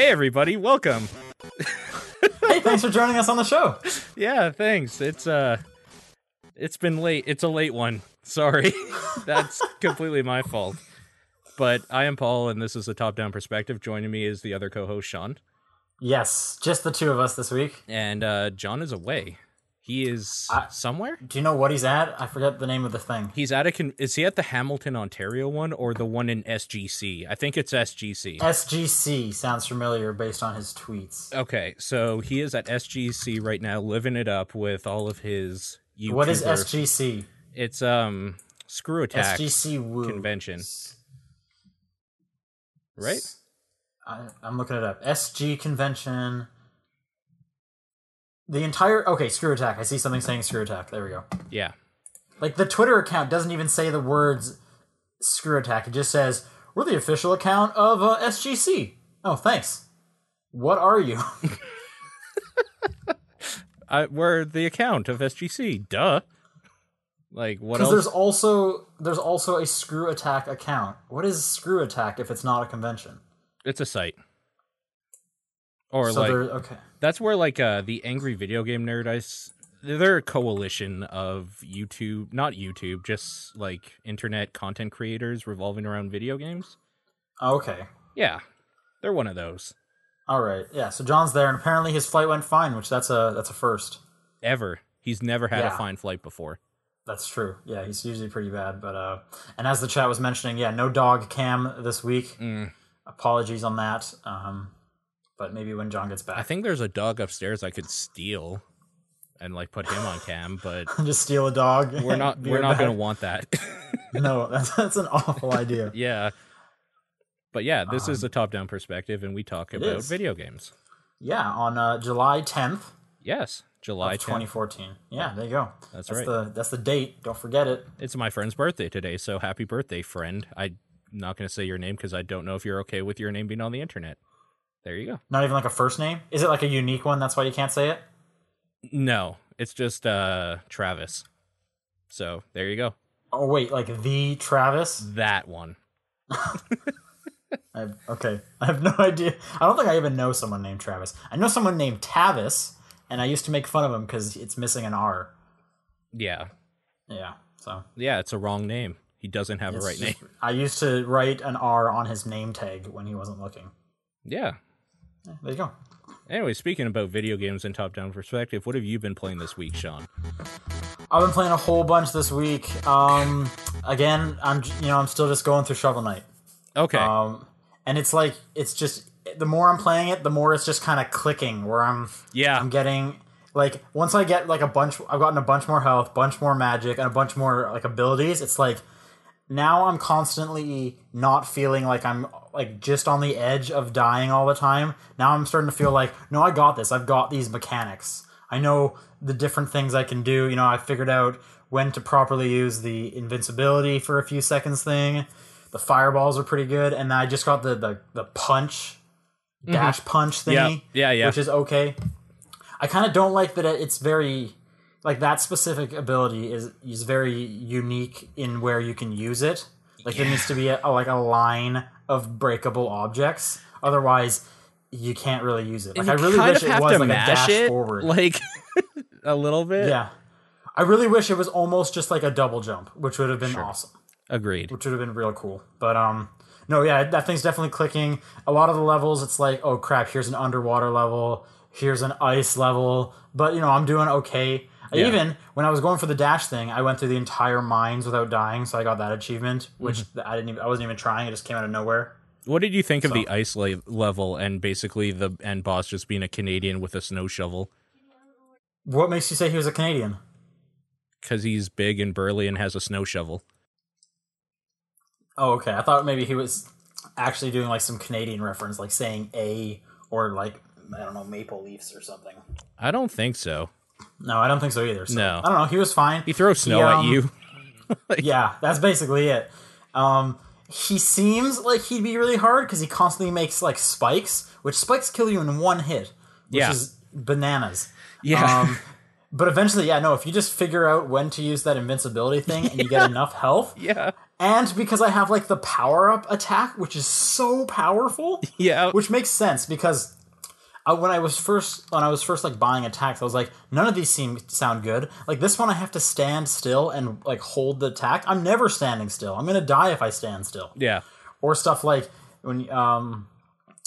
Hey, everybody, welcome. Hey, thanks for joining us on the show. Yeah, thanks. It's uh, it's been late. It's a late one. Sorry, that's completely my fault. But I am Paul, and this is the top-down perspective. Joining me is the other co-host Sean, Yes, just the two of us this week. and uh, John is away. He is I- somewhere. Do you know what he's at? I forget the name of the thing. He's at a. Con- is he at the Hamilton, Ontario one, or the one in SGC? I think it's SGC. SGC sounds familiar based on his tweets. Okay, so he is at SGC right now, living it up with all of his. YouTuber. What is SGC? It's um ScrewAttack SGC Woo. convention, right? I, I'm looking it up. SG convention. The entire okay, ScrewAttack. I see something saying ScrewAttack. There we go. Yeah. Like the Twitter account doesn't even say the words ScrewAttack. It just says we're the official account of uh, SGC. Oh, thanks. What are you? I, we're the account of SGC. Duh. Like what Because else? there's also there's also a ScrewAttack account. What is ScrewAttack if it's not a convention? It's a site. Or so like okay. that's where like uh the angry video game nerd I s- they're a coalition of YouTube, not YouTube, just like internet content creators revolving around video games. Okay. Yeah. They're one of those. All right. Yeah. So John's there, and apparently his flight went fine, which that's a that's a first. Ever. He's never had a fine flight before. That's true. Yeah, he's usually pretty bad, but uh, and as the chat was mentioning, yeah, no dog cam this week. Mm. Apologies on that. Um, but maybe when John gets back. I think there's a dog upstairs I could steal and like put him on cam, but just steal a dog. we're not we're not going to want that. No, that's that's an awful idea. yeah. But yeah, this is Um, a top-down perspective and we talk about is. video games. Yeah, on uh, July tenth, Yes, July 10th. twenty fourteen. Yeah, there you go. That's That's right. the that's the date. Don't forget it. It's my friend's birthday today, so happy birthday, friend. I'm not going to say your name because I don't know if you're okay with your name being on the internet. There you go. Not even like a first name. Is it like a unique one? That's why you can't say it. No, it's just uh Travis. So there you go. Oh wait, like the Travis. That one. I have, okay, I have no idea. I don't think I even know someone named Travis. I know someone named Tavis, and I used to make fun of him because it's missing an R. Yeah. Yeah, so Yeah, it's a wrong name. He doesn't have it's a right name. I used to write an R on his name tag when he wasn't looking. Yeah. There you go. Anyway, speaking about video games and top-down perspective, what have you been playing this week, Sean? I've been playing a whole bunch this week. Um, again, I'm you know I'm still just going through Shovel Knight. Okay. Um, and it's like it's just the more I'm playing it, the more it's just kind of clicking. Where I'm yeah. I'm getting like once I get like a bunch, I've gotten a bunch more health, bunch more magic, and a bunch more like abilities. It's like now I'm constantly not feeling like I'm like just on the edge of dying all the time. Now I'm starting to feel like no, I got this. I've got these mechanics. I know the different things I can do. You know, I figured out when to properly use the invincibility for a few seconds thing. The fireballs are pretty good, and I just got the the, the punch mm-hmm. dash punch Yeah. thingy Yeah, yeah. which is okay. I kind of don't like that it's very like that specific ability is is very unique in where you can use it. Like there needs to be a, like a line of breakable objects, otherwise you can't really use it. Like I really wish it was like a dash it, forward. like a little bit. yeah, I really wish it was almost just like a double jump, which would have been awesome Agreed. which would have been real cool. But um, no, yeah, that thing's definitely clicking. A lot of the levels, it's like, oh crap, here's an underwater level, here's an ice level. But you know, I'm doing okay. Yeah. Even when I was going for the dash thing, I went through the entire mines without dying, so I got that achievement, which Mm-hmm. I didn't. Even, I wasn't even trying; it just came out of nowhere. What did you think of the ice le- level and basically the end boss just being a Canadian with a snow shovel? What makes you say he was a Canadian? Because he's big and burly and has a snow shovel. Oh, okay. I thought maybe he was actually doing like some Canadian reference, like saying "a" or like I don't know, maple leaves or something. I don't think so. No, I don't think so either. So, No. I don't know. He was fine. He throws snow um, at you. yeah, that's basically it. Um, he seems like he'd be really hard because he constantly makes like spikes, which spikes kill you in one hit, which Yeah. is bananas. Yeah. Um, but eventually, yeah, no. If you just figure out when to use that invincibility thing and you get enough health, yeah. and because I have like the power up attack, which is so powerful, Yeah. which makes sense because I, when I was first when I was first like buying attacks, I was like, none of these seem sound good. Like this one, I have to stand still and like hold the attack. I'm never standing still. I'm gonna die if I stand still. yeah. Or stuff like when um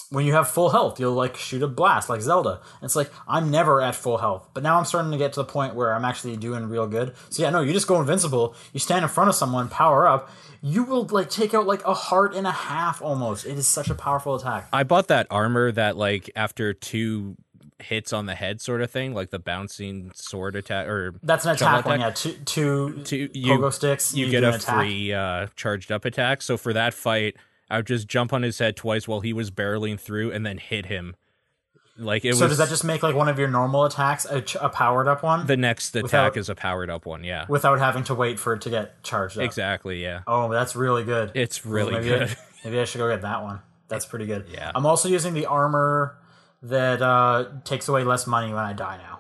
when you have full health, you'll like shoot a blast like Zelda. It's like I'm never at full health, but now I'm starting to get to the point where I'm actually doing real good. So yeah, no, you just go invincible. You stand in front of someone, power up. You will like take out like a heart and a half almost. It is such a powerful attack. I bought that armor that like after two hits on the head sort of thing, like the bouncing sword attack or That's an shovel attack one, yeah. Two, two, Two- you- pogo sticks. you, do get a attack. free uh, charged up attack. So for that fight, I would just jump on his head twice while he was barreling through and then hit him. Like it So was does that just make like one of your normal attacks a, ch- a powered up one the next attack without- is a powered up one. Yeah, without having to wait for it to get charged up? exactly. Yeah, Oh, that's really good. it's really maybe good. I, maybe I should go get that one. That's pretty good. Yeah. I'm also using the armor that uh, takes away less money when I die now.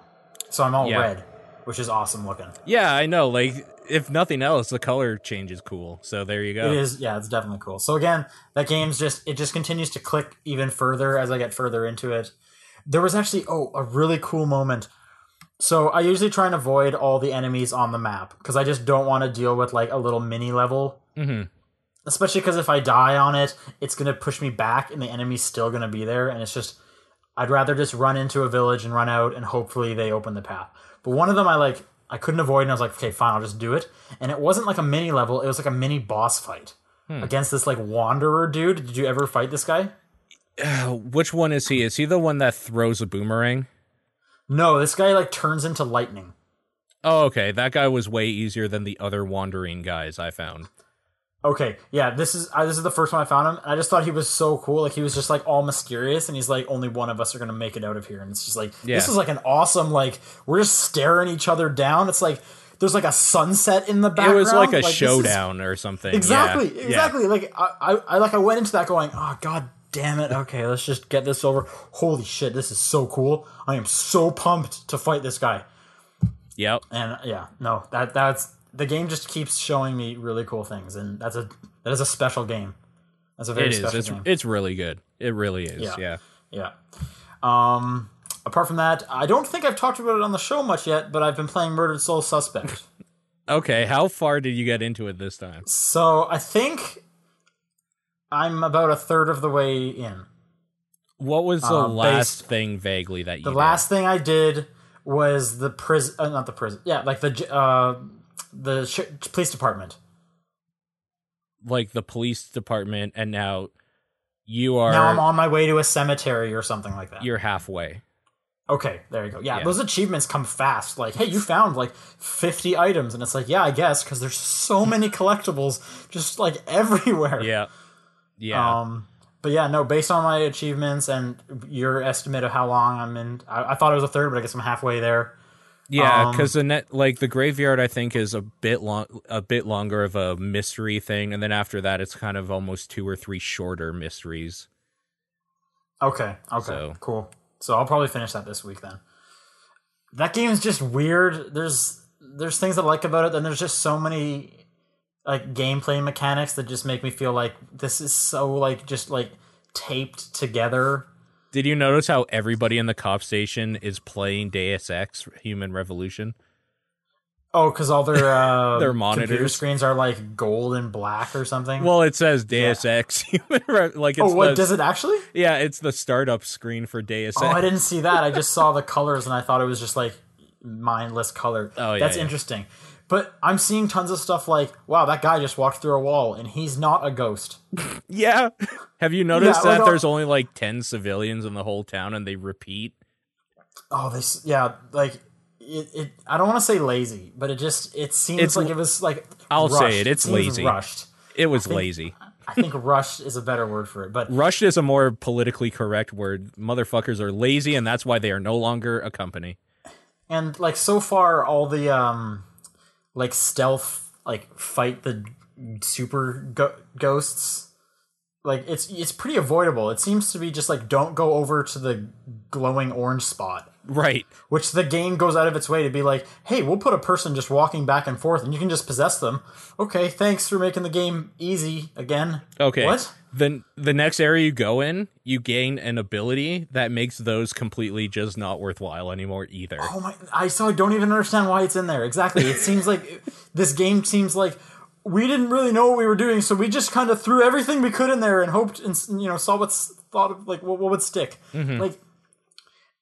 So I'm all Yeah. red, which is awesome looking. yeah, I know. Like if nothing else, the color change is cool. So there you go. It is, yeah, it's definitely cool. So again, that game's just it just continues to click even further as I get further into it. There was actually oh a really cool moment. So I usually try and avoid all the enemies on the map because I just don't want to deal with like a little mini level. Mhm. Especially because if I die on it, it's gonna push me back, and the enemy's still gonna be there, and it's just I'd rather just run into a village and run out, and hopefully they open the path. But one of them I like I couldn't avoid, and I was like, okay, fine, I'll just do it. And it wasn't like a mini level; it was like a mini boss fight against this like wanderer dude. Did you ever fight this guy? Which one is he? Is he the one that throws a boomerang? No, this guy like turns into lightning. Oh, okay. That guy was way easier than the other wandering guys I found. Okay, yeah, this is I, this is the first one I found him, I just thought he was so cool. Like he was just like all mysterious, and he's like, only one of us are gonna make it out of here, and it's just like this is like an awesome like we're just staring each other down. It's like there's like a sunset in the background. It was like a is- showdown or something. exactly, Yeah. Yeah. exactly. Like I, I, I like I went into that going, oh god damn it. Okay, let's just get this over. Holy shit, this is so cool. I am so pumped to fight this guy. Yep. And yeah, no, that that's the game just keeps showing me really cool things, and that's a that is a special game. That's a very It is. special It's game. it's really good. It really is. Yeah. Yeah. yeah. Um. Apart from that, I don't think I've talked about it on the show much yet, but I've been playing Murdered Soul Suspect. Okay. How far did you get into it this time? so I think I'm about a third of the way in. What was the Uh, last based- thing vaguely that you The did? last thing I did was the prison, uh, not the prison, yeah, like the uh, the sh- police department. like the police department, and now you are now I'm on my way to a cemetery or something like that. you're halfway. Okay, there you go. Yeah, Yeah. those achievements come fast. Like, hey, you found like 50 items, and it's like, yeah, I guess, because there's so many collectibles just like everywhere. Yeah. Yeah. Um, but yeah, no, based on my achievements and your estimate of how long I'm in, I, I thought it was a third, but I guess I'm halfway there. Yeah, Um, because the net like the graveyard, I think is a bit long, a bit longer of a mystery thing, and then after that, it's kind of almost two or three shorter mysteries. Okay, okay, So- cool. So I'll probably finish that this week then. That game is just weird. There's there's things I like about it, then there's just so many like gameplay mechanics that just make me feel like this is so like just like taped together. Did you notice how everybody in the cop station is playing Deus Ex: Human Revolution? Oh, because all their uh, Their computer monitors. screens are like gold and black or something. Well, it says Deus Ex: Human Re- like oh, what the, does it actually? yeah, it's the startup screen for Deus Oh, I didn't see that. I just saw the colors and I thought it was just like mindless color. Oh, yeah, That's yeah. interesting. But I'm seeing tons of stuff like, wow, that guy just walked through a wall and he's not a ghost. Yeah. Have you noticed Yeah, that uh, there's only like ten civilians in the whole town, and they repeat? Oh, this, yeah, like it. it I don't want to say lazy, but it just it seems It's like it was like. I'll say it, it's seems lazy. Rushed. It was lazy. I think rushed is a better word for it, but Rushed is a more politically correct word. Motherfuckers are lazy, and that's why they are no longer a company. and like so far all the um like stealth like fight the super go- ghosts like it's it's pretty avoidable. It seems to be just like don't go over to the glowing orange spot. Right. Which the game goes out of its way to be like, hey, we'll put a person just walking back and forth and you can just possess them. Okay, thanks for making the game easy again. Okay. What? Then the next area you go in, you gain an ability that makes those completely just not worthwhile anymore either. Oh my! I so I don't even understand why it's in there. Exactly. It seems like this game seems like we didn't really know what we were doing, so we just kind of threw everything we could in there and hoped and you know saw what's thought of like what, what would stick. Mm-hmm. Like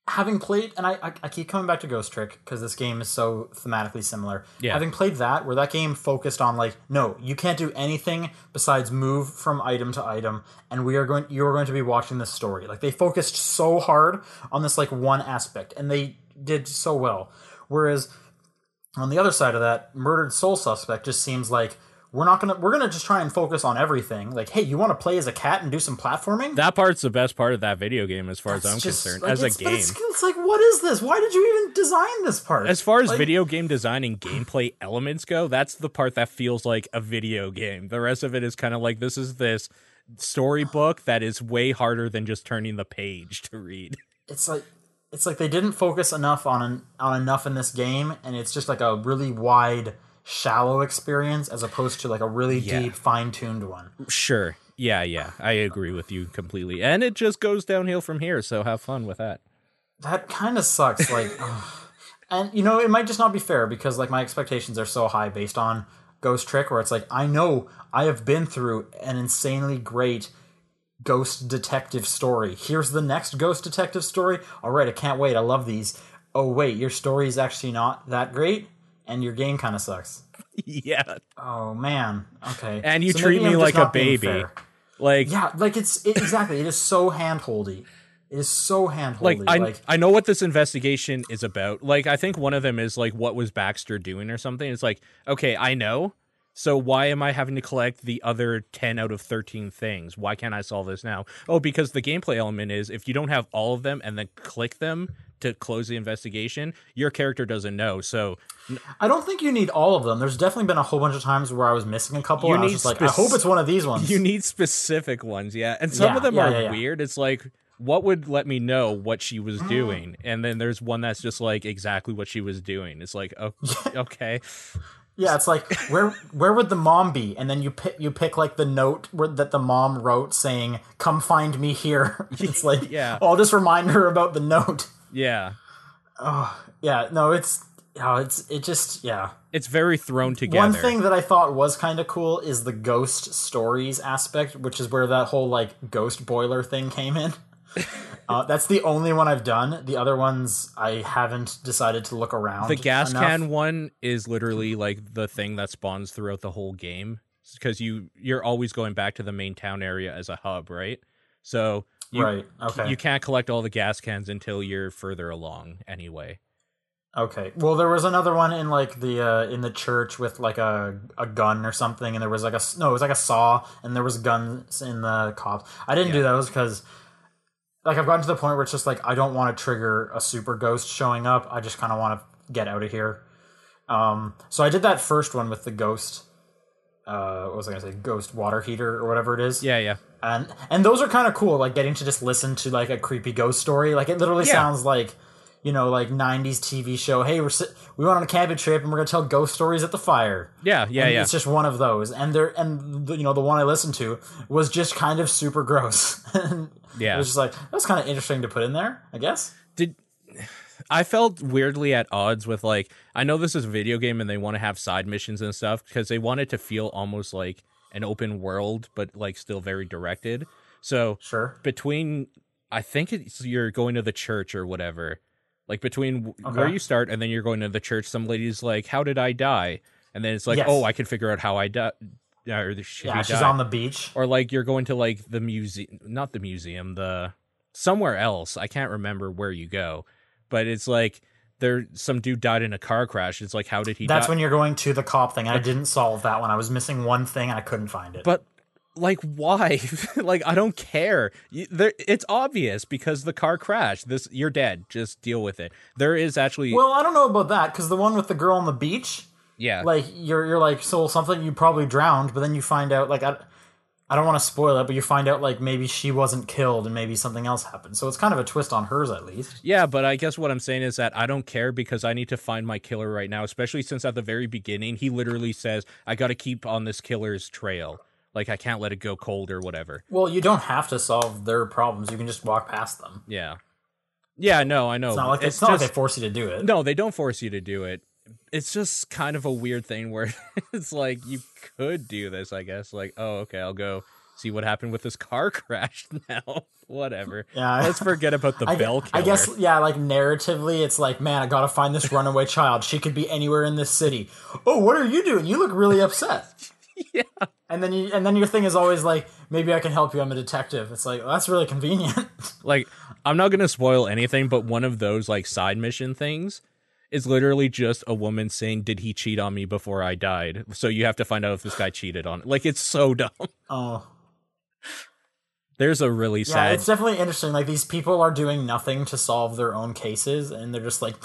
having played, and I I, I keep coming back to Ghost Trick because this game is so thematically similar. Yeah. Having played that, where that game focused on like, no, you can't do anything besides move from item to item, and we are going, you are going to be watching this story. Like they focused so hard on this like one aspect, and they did so well. Whereas on the other side of that, murdered soul suspect just seems like we're not gonna we're gonna just try and focus on everything. Like, hey, you want to play as a cat and do some platforming? That part's the best part of that video game, as far as I'm just, concerned. like, as a game, it's, it's like, what is this? Why did you even design this part? as far as Like, video game design and gameplay elements go, that's the part that feels like a video game. The rest of it is kind of like this is this storybook that is way harder than just turning the page to read. it's like it's like they didn't focus enough on an, on enough in this game, and it's just like a really wide, shallow experience as opposed to like a really Yeah. deep, fine tuned one. Sure. Yeah, yeah. I agree with you completely. And it just goes downhill from here, so have fun with that. that kind of sucks like and you know it might just not be fair because like my expectations are so high based on ghost trick where it's like i know i have been through an insanely great ghost detective story here's the next ghost detective story all right i can't wait i love these oh wait your story is actually not that great and your game kind of sucks yeah. oh man okay And you So treat me like a baby. Like yeah like it's it, exactly it is so hand-holdy it is so hand-holdy like I I know what this investigation is about. Like I think one of them is like what was Baxter doing or something. It's like, okay, I know. So why am I having to collect the other 10 out of 13 things? Why can't I solve this now? Oh, because the gameplay element is if you don't have all of them and then click them to close the investigation, your character doesn't know. So I don't think you need all of them. There's definitely been a whole bunch of times where I was missing a couple, You and I was need just like, I hope it's one of these ones. you need specific ones, yeah. And some Yeah, of them yeah, are yeah, weird. It's like what would let me know what she was mm. doing? And then there's one that's just like exactly what she was doing. It's like, oh, okay. yeah, it's like where where would the mom be? And then you pick you pick like the note where, that the mom wrote saying, "Come find me here." it's like, Yeah. I'll just remind her about the note. Yeah. Oh yeah, no, it's oh, it's it just yeah. It's very thrown together. One thing that I thought was kind of cool is the ghost stories aspect, which is where that whole like ghost boiler thing came in. uh, that's the only one I've done. The other ones I haven't decided to look around. the gas enough. can one is literally like the thing that spawns throughout the whole game because you you're always going back to the main town area as a hub, right? So you, right. Okay. you can't collect all the gas cans until you're further along anyway. Okay. Well, there was another one in like the uh, in the church with like a a gun or something, and there was like a no, it was like a saw, and there was guns in the cops. I didn't do those because like I've gotten to the point where it's just like I don't want to trigger a super ghost showing up. I just kind of want to get out of here. Um, so I did that first one with the ghost. Uh, what was I gonna say? Ghost water heater or whatever it is Yeah, yeah. and and those are kind of cool like getting to just listen to like a creepy ghost story like it literally Yeah. sounds like you know like 90s tv show hey we're si- we went on a camping trip and we're gonna tell ghost stories at the fire Yeah, yeah, And yeah. it's just one of those and there and the, you know the one i listened to was just kind of super gross and Yeah. it was just like that's kind of interesting to put in there i guess Did I felt weirdly at odds with like I know this is a video game and they want to have side missions and stuff because they want it to feel almost like an open world but like still very directed. So sure between I think it's you're going to the church or whatever. Like between Okay. where you start and then you're going to the church, some lady's like, "How did I die?" And then it's like, oh, Yes. "Oh, I can figure out how I died." Or yeah she's died. on the beach or like you're going to like the museum, not the museum, the somewhere else. I can't remember where you go, but it's like there some dude died in a car crash. It's like, how did he? that's die? when you're going to the cop thing i didn't solve that one i was missing one thing and i couldn't find it But like, why? like, I don't care. You, there, it's obvious because the car crashed. This, you're dead. Just deal with it. There is actually, well i don't know about that because the one with the girl on the beach yeah, like you're you're like so something you probably drowned, but then you find out like I, I don't want to spoil it, but you find out like maybe she wasn't killed and maybe something else happened. So it's kind of a twist on hers at least. Yeah, but I guess what I'm saying is that I don't care because I need to find my killer right now, especially since at the very beginning he literally says, I got to keep on this killer's trail. Like, I can't let it go cold or whatever. Well, you don't have to solve their problems. You can just walk past them. Yeah. Yeah, no, I know. It's not like, it's, it's not just, like they force you to do it. No, they don't force you to do it. It's just kind of a weird thing where it's like you could do this, I guess. Like, oh, okay, I'll go see what happened with this car crash now. Whatever. Yeah. Let's forget about the I, bell I guess, yeah, like narratively, it's like, man, I gotta find this runaway child. She could be anywhere in this city. Oh, what are you doing? You look really upset. yeah. And then you, and then your thing is always like, maybe I can help you. I'm a detective. It's like well, that's really convenient. Like, I'm not gonna spoil anything, but one of those like side mission things is literally just a woman saying, "Did he cheat on me before I died?" So you have to find out if this guy cheated on. It. Like, it's so dumb. oh, There's a really yeah, sad. it's definitely interesting. Like these people are doing nothing to solve their own cases, and they're just like,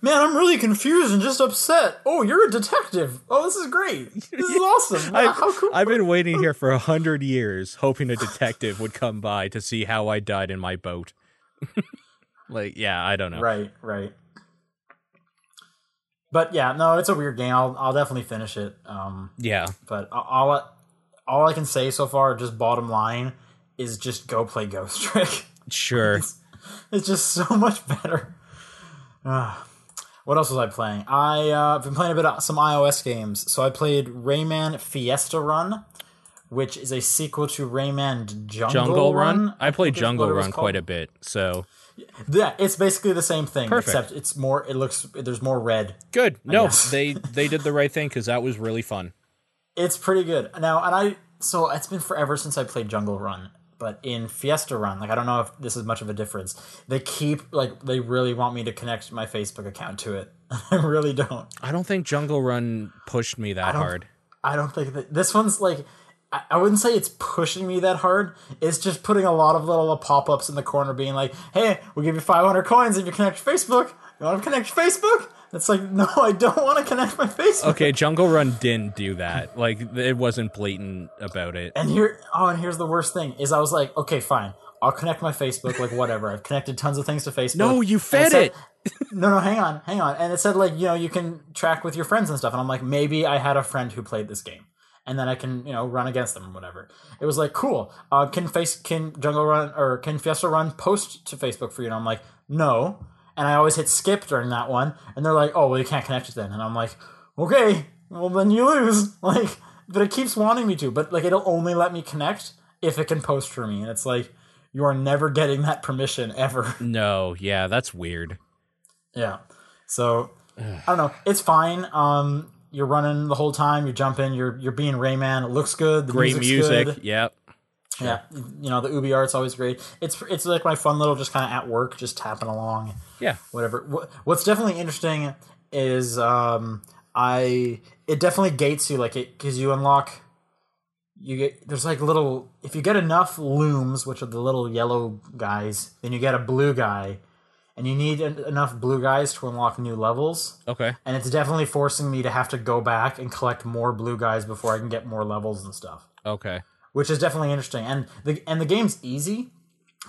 man, I'm really confused and just upset. Oh, you're a detective. Oh, this is great. This is awesome. I've, How cool. I've been waiting here for a hundred years, hoping a detective would come by to see how I died in my boat. like, yeah, I don't know. Right, right. But yeah, no, it's a weird game. I'll I'll definitely finish it. Um, Yeah, but all I- all I can say so far, just bottom line, is just go play Ghost Trick. sure. it's just so much better. Ah. what else was I playing? I uh, been playing a bit of some iOS games. So I played Rayman Fiesta Run, which is a sequel to Rayman Jungle, Jungle Run. I played Jungle Run quite a bit, so Yeah, it's basically the same thing, Perfect. except it's more. It looks there's more red. good. No, guess. they they did the right thing because that was really fun. It's pretty good now, and I so it's been forever since I played Jungle Run, but in Fiesta Run, like I don't know if this is much of a difference. They keep like they really want me to connect my Facebook account to it. I really don't. I don't think Jungle Run pushed me that hard. I don't think that this one's like. I wouldn't say it's pushing me that hard. It's just putting a lot of little pop ups in the corner, being like, "Hey, we'll give you 500 coins if you connect your Facebook. You want to connect your Facebook?" It's like, no, I don't want to connect my Facebook. Okay, Jungle Run didn't do that. Like it wasn't blatant about it. And here, oh, and here's the worst thing: is I was like, okay, fine, I'll connect my Facebook, like whatever. I've connected tons of things to Facebook. No, you And fed said- it. no, no, hang on, hang on. And it said like, you know, you can track with your friends and stuff. And I'm like, maybe I had a friend who played this game, and then I can, you know, run against them or whatever. It was like, cool. Uh, can face can Jungle Run or can Fiesta Run post to Facebook for you? And I'm like, no. And I always hit skip during that one, and they're like, oh, well, you can't connect it then. And I'm like, okay, well then you lose. Like, but it keeps wanting me to, but like it'll only let me connect if it can post for me, and it's like. You are never getting that permission ever. No, yeah, that's weird. Yeah. So I don't know. It's fine. Um, you're running the whole time. You're jumping. You're you're being Rayman. It looks good. The Great music. good. Yep. Yeah. You know the UbiArt's always great. It's it's like my fun little just kind of at work, just tapping along. Yeah. Whatever. What- What's definitely interesting is um I it definitely gates you like it because you unlock. You get there's like little if you get enough lums, which are the little yellow guys, then you get a blue guy, and you need en- enough blue guys to unlock new levels Okay. and it's definitely forcing me to have to go back and collect more blue guys before I can get more levels and stuff, Okay. which is definitely interesting. And the and the game's easy,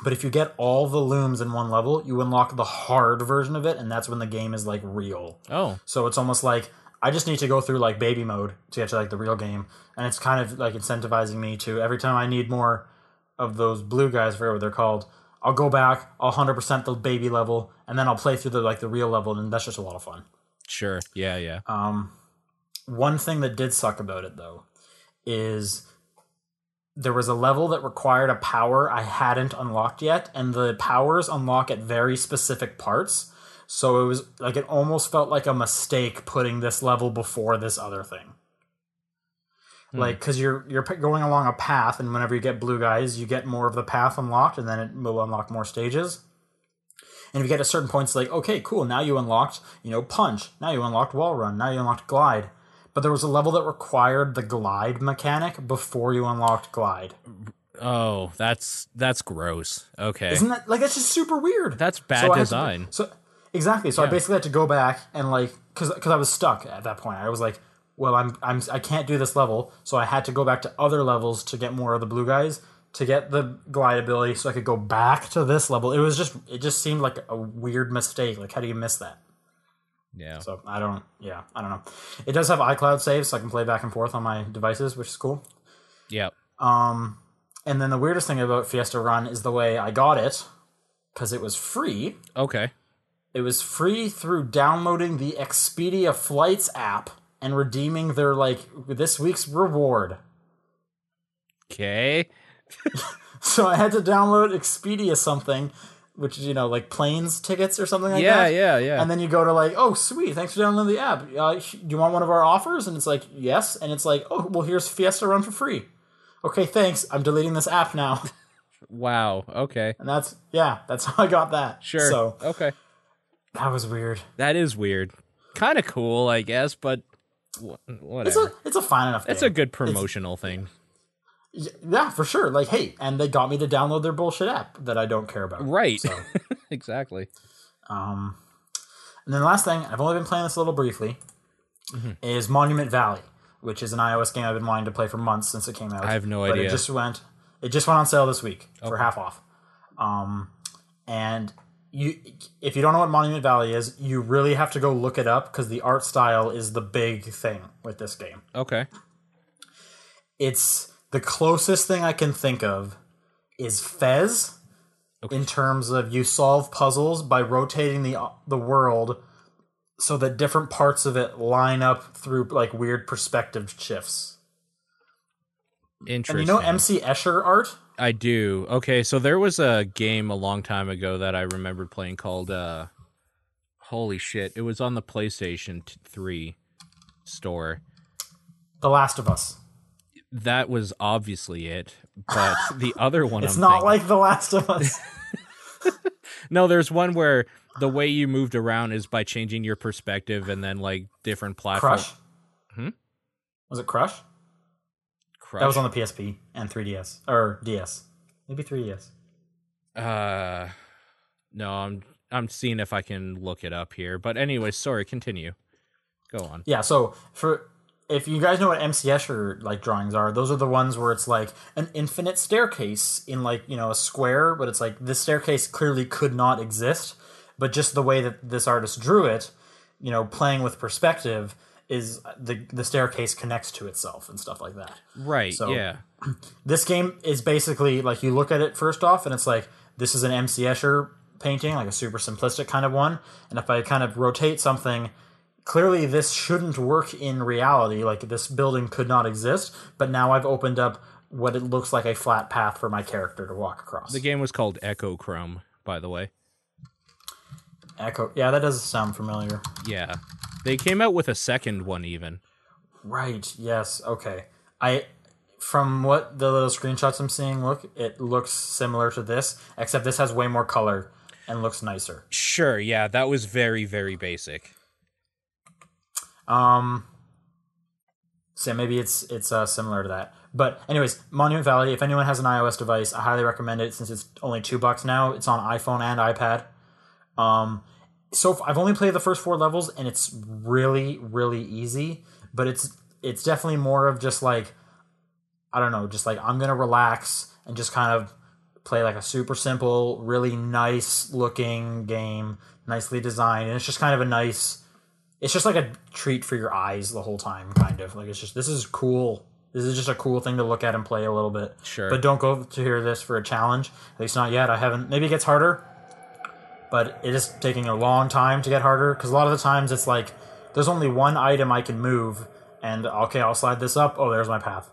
but if you get all the lums in one level, you unlock the hard version of it, and that's when the game is like real. Oh. So it's almost like I just need to go through like baby mode to get to like the real game, and it's kind of like incentivizing me to every time I need more of those blue guys, I forget what they're called. I'll go back, I'll hundred percent the baby level, and then I'll play through the like the real level, and that's just a lot of fun. Sure. Yeah. Yeah. Um, one thing that did suck about it though is there was a level that required a power I hadn't unlocked yet, and the powers unlock at very specific parts. So it was like it almost felt like a mistake putting this level before this other thing. Hmm. Like, because you're you're going along a path, and whenever you get blue guys, you get more of the path unlocked, and then it will unlock more stages. And if you get to certain points, like, okay, cool, now you unlocked, you know, punch. Now you unlocked wall run. Now you unlocked glide. But there was a level that required the glide mechanic before you unlocked glide. Oh, that's that's gross. Okay. Isn't that like that's just super weird? That's bad So had to- design. so exactly. So I basically had to go back and like because because I was stuck at that point. I was like, well, I'm I'm I can't do this level, so I had to go back to other levels to get more of the blue guys to get the glide ability, so I could go back to this level. It was just it just seemed like a weird mistake. Like, how do you miss that? Yeah. So I don't. Yeah, I don't know. It does have iCloud saves, so I can play back and forth on my devices, which is cool. Yeah. Um, and then the weirdest thing about Fiesta Run is the way I got it, because it was free. Okay. It was free through downloading the Expedia Flights app and redeeming their like this week's reward. Okay. So I had to download Expedia something, which is you know like planes tickets or something like yeah, that. yeah, yeah. Yeah. And then you go to like, oh sweet, thanks for downloading the app. Uh, do you want one of our offers? And it's like yes, and it's like oh well, here's Fiesta Run for free. Okay, thanks. I'm deleting this app now. wow. Okay. And that's yeah, that's how I got that. Sure. So okay. that was weird. That is weird. Kind of cool, I guess, but wh- It's a it's a fine enough. It's game. a good promotional thing. yeah for sure. Like hey, and they got me to download their bullshit app that I don't care about. Right. So, exactly. um, and then the last thing I've only been playing this a little briefly Mm-hmm. is Monument Valley, which is an iOS game I've been wanting to play for months since it came out. I have no but idea. It just went. It just went on sale this week for half off. Um, and you, if you don't know what Monument Valley is, you really have to go look it up because the art style is the big thing with this game. Okay. It's the closest thing I can think of is Fez in terms of you solve puzzles by rotating the the world so that different parts of it line up through like weird perspective shifts. Interesting. And you know MC Escher art? I do. Okay, so there was a game a long time ago that I remember playing called uh Holy shit. It was on the PlayStation 3 store. The Last of Us. That was obviously it, but the other one It's I'm not thinking- like The Last of Us. No, there's one where the way you moved around is by changing your perspective and then like different platforms. Crush. Hmm? Was it Crush? Crush. That was on the PSP and 3DS or DS. Maybe 3DS. Uh No, I'm I'm seeing if I can look it up here. But anyway, sorry, continue. Go on. Yeah, so for if you guys know what MC Escher like drawings are, those are the ones where it's like an infinite staircase in like, you know, a square, but it's like this staircase clearly could not exist, but just the way that this artist drew it, you know, playing with perspective is uh, the the staircase connects to itself and stuff like that. Right, So- yeah. This game is basically like you look at it first off and it's like this is an MC Escher painting, like a super simplistic kind of one, and if I kind of rotate something clearly this shouldn't work in reality like this building could not exist but now i've opened up what it looks like a flat path for my character to walk across The game was called Echo Chrome, by the way. echo yeah that does sound familiar Yeah. They came out with a second one even. right yes okay i from what the little screenshots i'm seeing look it looks similar to this except this has way more color and looks nicer Sure, yeah, that was very, very basic. Um, so maybe it's it's uh, similar to that. But anyways, Monument Valley. If anyone has an iOS device, I highly recommend it since it's only two bucks now. It's on iPhone and iPad. Um, so I've only played the first four levels, and it's really really easy. But it's it's definitely more of just like I don't know, just like I'm gonna relax and just kind of play like a super simple, really nice looking game, nicely designed, and it's just kind of a nice it's just like a treat for your eyes the whole time kind of like it's just this is cool this is just a cool thing to look at and play a little bit Sure. but don't go to hear this for a challenge at least not yet i haven't maybe it gets harder but it is taking a long time to get harder because a lot of the times it's like there's only one item i can move and okay i'll slide this up. Oh there's my path.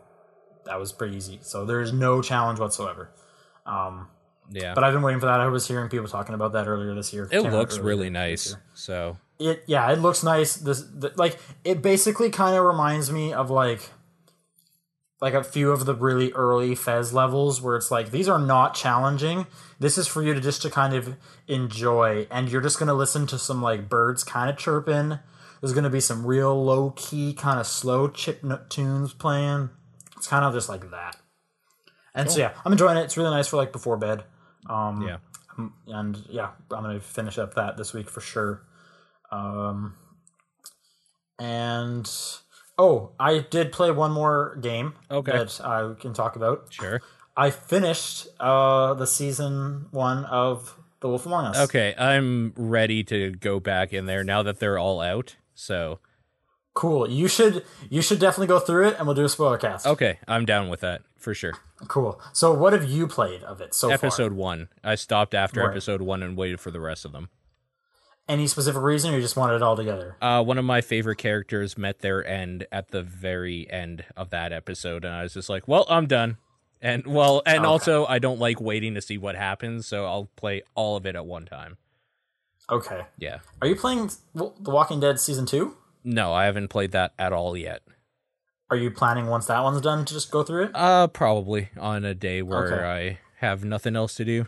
That was pretty easy. So there's no challenge whatsoever. Um, Yeah. but i've been waiting for that. I was hearing people talking about that earlier this year. It looks really nice. So, it yeah it looks nice. This the, like it basically kind of reminds me of like like a few of the really early fez levels where it's like these are not challenging. This is for you to just to kind of enjoy and you're just going to listen to some like birds kind of chirping. There's going to be some real low key kind of slow chip tunes playing. It's kind of just like that. And so yeah i'm enjoying it. It's really nice for like before bed. Um yeah. and yeah, I'm gonna finish up that this week for sure. Um, and Oh, I did play one more game Okay. that I can talk about. Sure. I finished uh, the season one of The Wolf Among Us. Okay, I'm ready to go back in there now that they're all out. So, Cool. You should you should definitely go through it, and we'll do a spoiler cast. okay, I'm down with that for sure. Cool. So, what have you played of it so far? Episode one. I stopped after episode one and waited for the rest of them. Any specific reason, or you just wanted it all together? Uh, one of my favorite characters met their end at the very end of that episode, and I was just like, "Well, I'm done." And well, and Okay. also I don't like waiting to see what happens, so I'll play all of it at one time. Okay. Yeah. Are you playing The Walking Dead season two? No, I haven't played that at all yet. Are you planning once that one's done to just go through it? Uh, probably on a day where Okay. I have nothing else to do.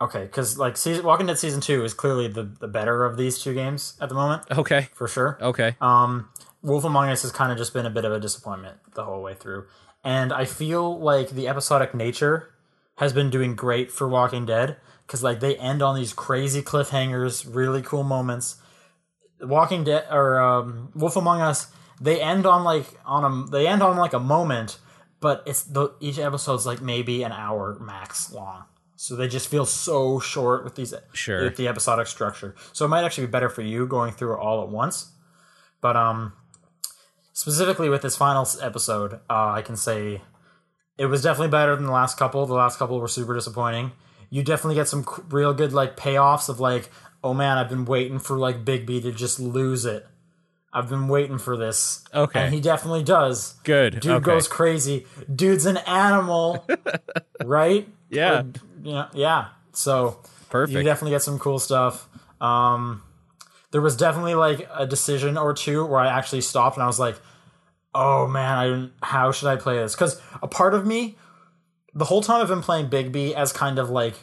Okay, because like season Walking Dead season two is clearly the the better of these two games at the moment Okay. for sure. Okay. Um, Wolf Among Us has kind of just been a bit of a disappointment the whole way through, and I feel like the episodic nature has been doing great for Walking Dead because like they end on these crazy cliffhangers, really cool moments. Walking Dead or um, Wolf Among Us, they end on like on a they end on like a moment, but it's the each episode's like maybe an hour max long. So they just feel so short with these Sure. with the episodic structure. So it might actually be better for you going through it all at once. But um specifically with this final episode, uh, I can say it was definitely better than the last couple. The last couple were super disappointing. You definitely get some real good like payoffs of like, oh man, I've been waiting for like Bigby to just lose it. I've been waiting for this. Okay. And he definitely does. Good. Dude okay. goes crazy. Dude's an animal. right? Yeah. Or, you know, yeah. So Perfect. you definitely get some cool stuff. Um, there was definitely like a decision or two where I actually stopped and I was like, "Oh man, I how should I play this?" Because a part of me, the whole time I've been playing Bigby as kind of like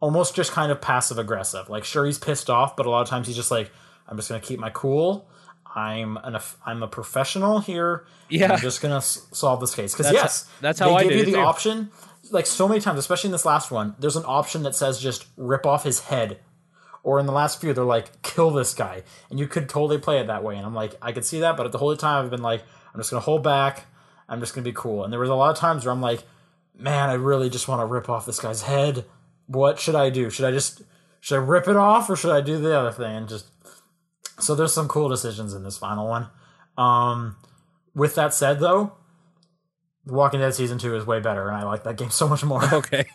almost just kind of passive aggressive. Like, sure, he's pissed off, but a lot of times he's just like, "I'm just gonna keep my cool." I'm an I'm a professional here. Yeah. I'm just gonna s- solve this case because yes, that's how they I give you the too. option. Like so many times, especially in this last one, there's an option that says just rip off his head, or in the last few, they're like kill this guy, and you could totally play it that way. And I'm like, I could see that, but at the whole time I've been like, I'm just gonna hold back. I'm just gonna be cool. And there was a lot of times where I'm like, man, I really just want to rip off this guy's head. What should I do? Should I just should I rip it off or should I do the other thing and just so there's some cool decisions in this final one. Um, with that said, though, Walking Dead season two is way better, and I like that game so much more. okay.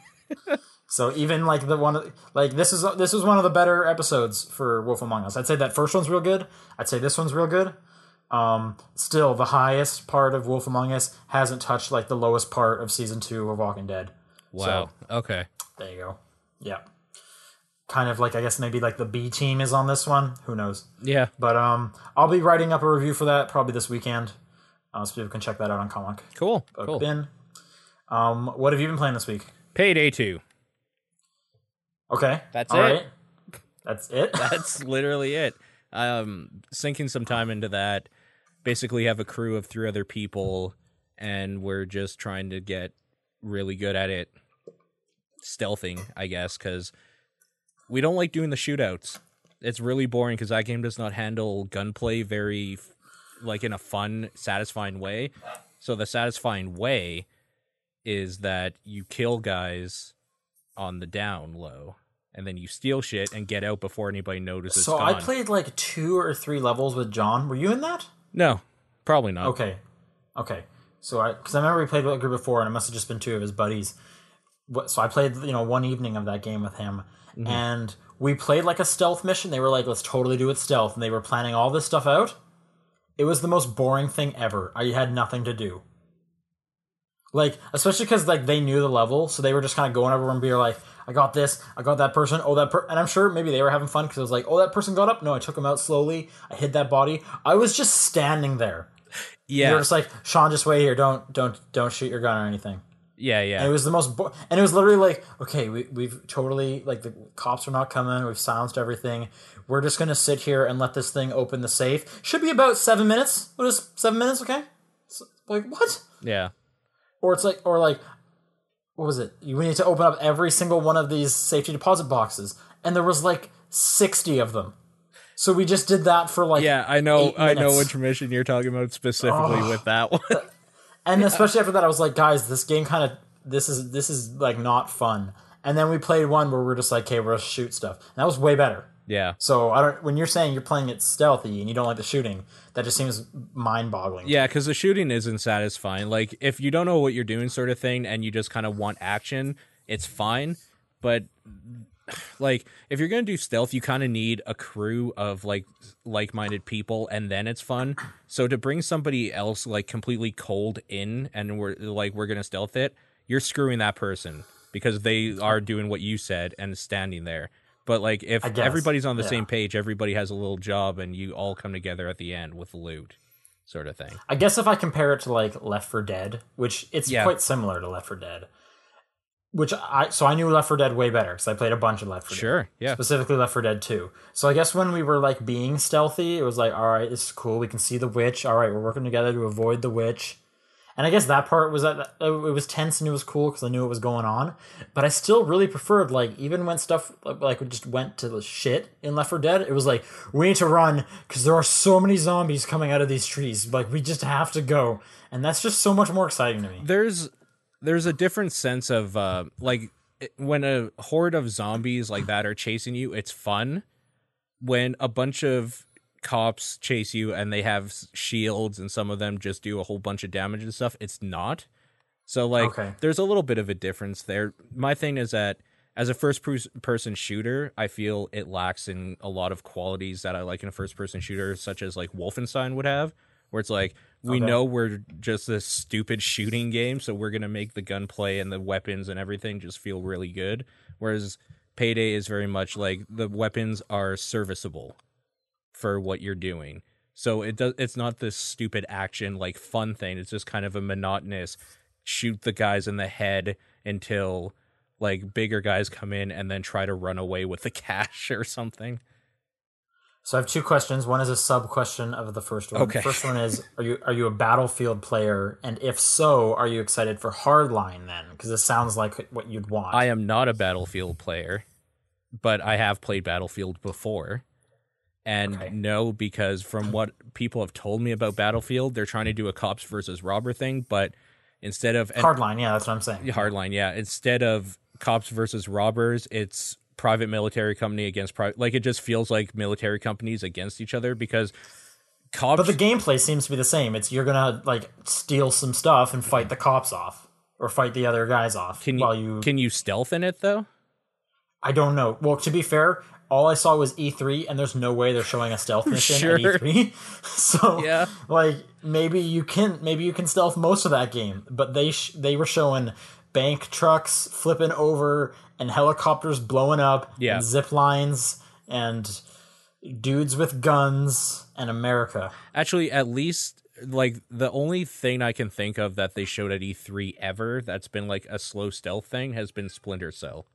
so even like the one, like this is this is one of the better episodes for Wolf Among Us. I'd say that first one's real good. I'd say this one's real good. Um, still, the highest part of Wolf Among Us hasn't touched like the lowest part of season two of Walking Dead. Wow. okay. There you go. Yeah. Kind of like I guess maybe like the B team is on this one. Who knows? Yeah. But um, I'll be writing up a review for that probably this weekend. Uh, so people can check that out on Comic Cool. Book Cool. Bin. Um, what have you been playing this week? Payday two. Okay, That's all it. right. That's it. That's literally it. Um, sinking some time into that. Basically, have a crew of three other people, and we're just trying to get really good at it, stealthing, I guess, because we don't like doing the shootouts. It's really boring because that game does not handle gunplay very, like in a fun, satisfying way. So the satisfying way is that you kill guys on the down low, and then you steal shit and get out before anybody notices. so I played like two or three levels with John. Were you in that? No, probably not. Okay, okay. So I because I remember we played with a group before, and it must have just been two of his buddies. So I played you know one evening of that game with him, Mm-hmm. and we played like a stealth mission. They were like, "Let's totally do it stealth," and they were planning all this stuff out. It was the most boring thing ever. I had nothing to do. Like, especially because like they knew the level, so they were just kind of going over and being like, "I got this, I got that person, oh that," per-. and I'm sure maybe they were having fun because it was like, "Oh that person got up." No, I took him out slowly. I hid that body. I was just standing there. Yeah, You're just like Sean, just wait here. Don't don't don't shoot your gun or anything. yeah, yeah. And it was the most, bo- and it was literally like, okay, we we've totally like the cops are not coming. We've silenced everything. We're just gonna sit here and let this thing open the safe. Should be about seven minutes. What is seven minutes? Okay. So, like what? yeah. Or it's like, or like, what was it? You need to open up every single one of these safety deposit boxes, and there was like sixty of them. So we just did that for like Yeah, I know. I know which mission you're talking about specifically Oh. with that one. and especially after that, I was like, guys, this game kind of this is this is like not fun. And then we played one where we're just like, okay, we're gonna shoot stuff. And that was way better. Yeah. So I don't. When you're saying you're playing it stealthy and you don't like the shooting, that just seems mind-boggling. Yeah, because the shooting isn't satisfying. Like, if you don't know what you're doing, sort of thing, and you just kind of want action, it's fine. But like, if you're gonna do stealth, you kind of need a crew of like like-minded people, and then it's fun. So to bring somebody else like completely cold in, and we're like we're gonna stealth it, you're screwing that person because they are doing what you said and standing there. But like, if everybody's on the yeah. same page, everybody has a little job, and you all come together at the end with loot, sort of thing. I guess if I compare it to like Left 4 Dead, which it's Yeah. quite similar to Left 4 Dead, which I so I knew Left 4 Dead way better because I played a bunch of Left 4 Dead. Sure. Yeah. specifically Left 4 Dead 2. So I guess when we were like being stealthy, it was like, all right, this is cool. We can see the witch. All right, we're working together to avoid the witch. And I guess that part was that uh, it was tense and it was cool because I knew what was going on. But I still really preferred like even when stuff like just went to the shit in Left 4 Dead, it was like we need to run because there are so many zombies coming out of these trees. Like we just have to go, and that's just so much more exciting to me. There's there's a different sense of uh like when a horde of zombies like that are chasing you, it's fun. When a bunch of cops chase you and they have shields and some of them just do a whole bunch of damage and stuff, it's not. So like Okay. there's a little bit of a difference there. My thing is that as a first person shooter, I feel it lacks in a lot of qualities that I like in a first person shooter, such as like Wolfenstein would have, where it's like we Okay. know we're just this stupid shooting game, so we're gonna make the gunplay and the weapons and everything just feel really good. Whereas Payday is very much like the weapons are serviceable for what you're doing. So it does it's not this stupid action like fun thing. It's just kind of a monotonous shoot the guys in the head until like bigger guys come in and then try to run away with the cash or something. So I have two questions. One is a sub question of the first one. Okay. The first one is: Are you are you a Battlefield player? And if so, are you excited for Hardline then? Because this sounds like what you'd want. I am not a Battlefield player, but I have played Battlefield before. And Okay. no, because from what people have told me about Battlefield, they're trying to do a cops versus robber thing, but instead of Hardline, yeah, that's what I'm saying. hardline yeah instead of cops versus robbers it's private military company against private like it just feels like military companies against each other because cops But the gameplay seems to be the same. It's you're gonna like steal some stuff and fight the cops off, or fight the other guys off. can you, while you, can you stealth in it though I don't know. Well, to be fair, all I saw was E3, and there's no way they're showing a stealth mission Sure. at E3. so Yeah. like maybe you can maybe you can stealth most of that game, but they sh- they were showing bank trucks flipping over and helicopters blowing up, Yeah. and zip lines and dudes with guns and America. actually at least like the only thing i can think of that they showed at e3 ever that's been like a slow stealth thing has been splinter cell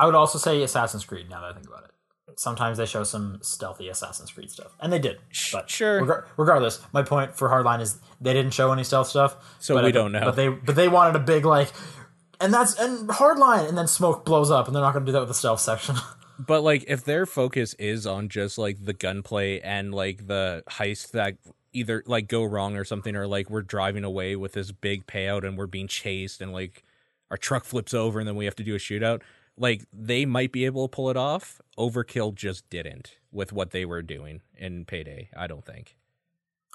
I would also say Assassin's Creed. Now that I think about it, sometimes they show some stealthy Assassin's Creed stuff, and they did. But sure. regar- regardless, my point for Hardline is they didn't show any stealth stuff, So we I- don't know. But they but they wanted a big like, and that's and Hardline, and then smoke blows up, and they're not going to do that with the stealth section. But like if their focus is on just like the gunplay and like the heist that either like go wrong or something or like we're driving away with this big payout and we're being chased and like our truck flips over and then we have to do a shootout, like they might be able to pull it off. Overkill just didn't with what they were doing in Payday, I don't think.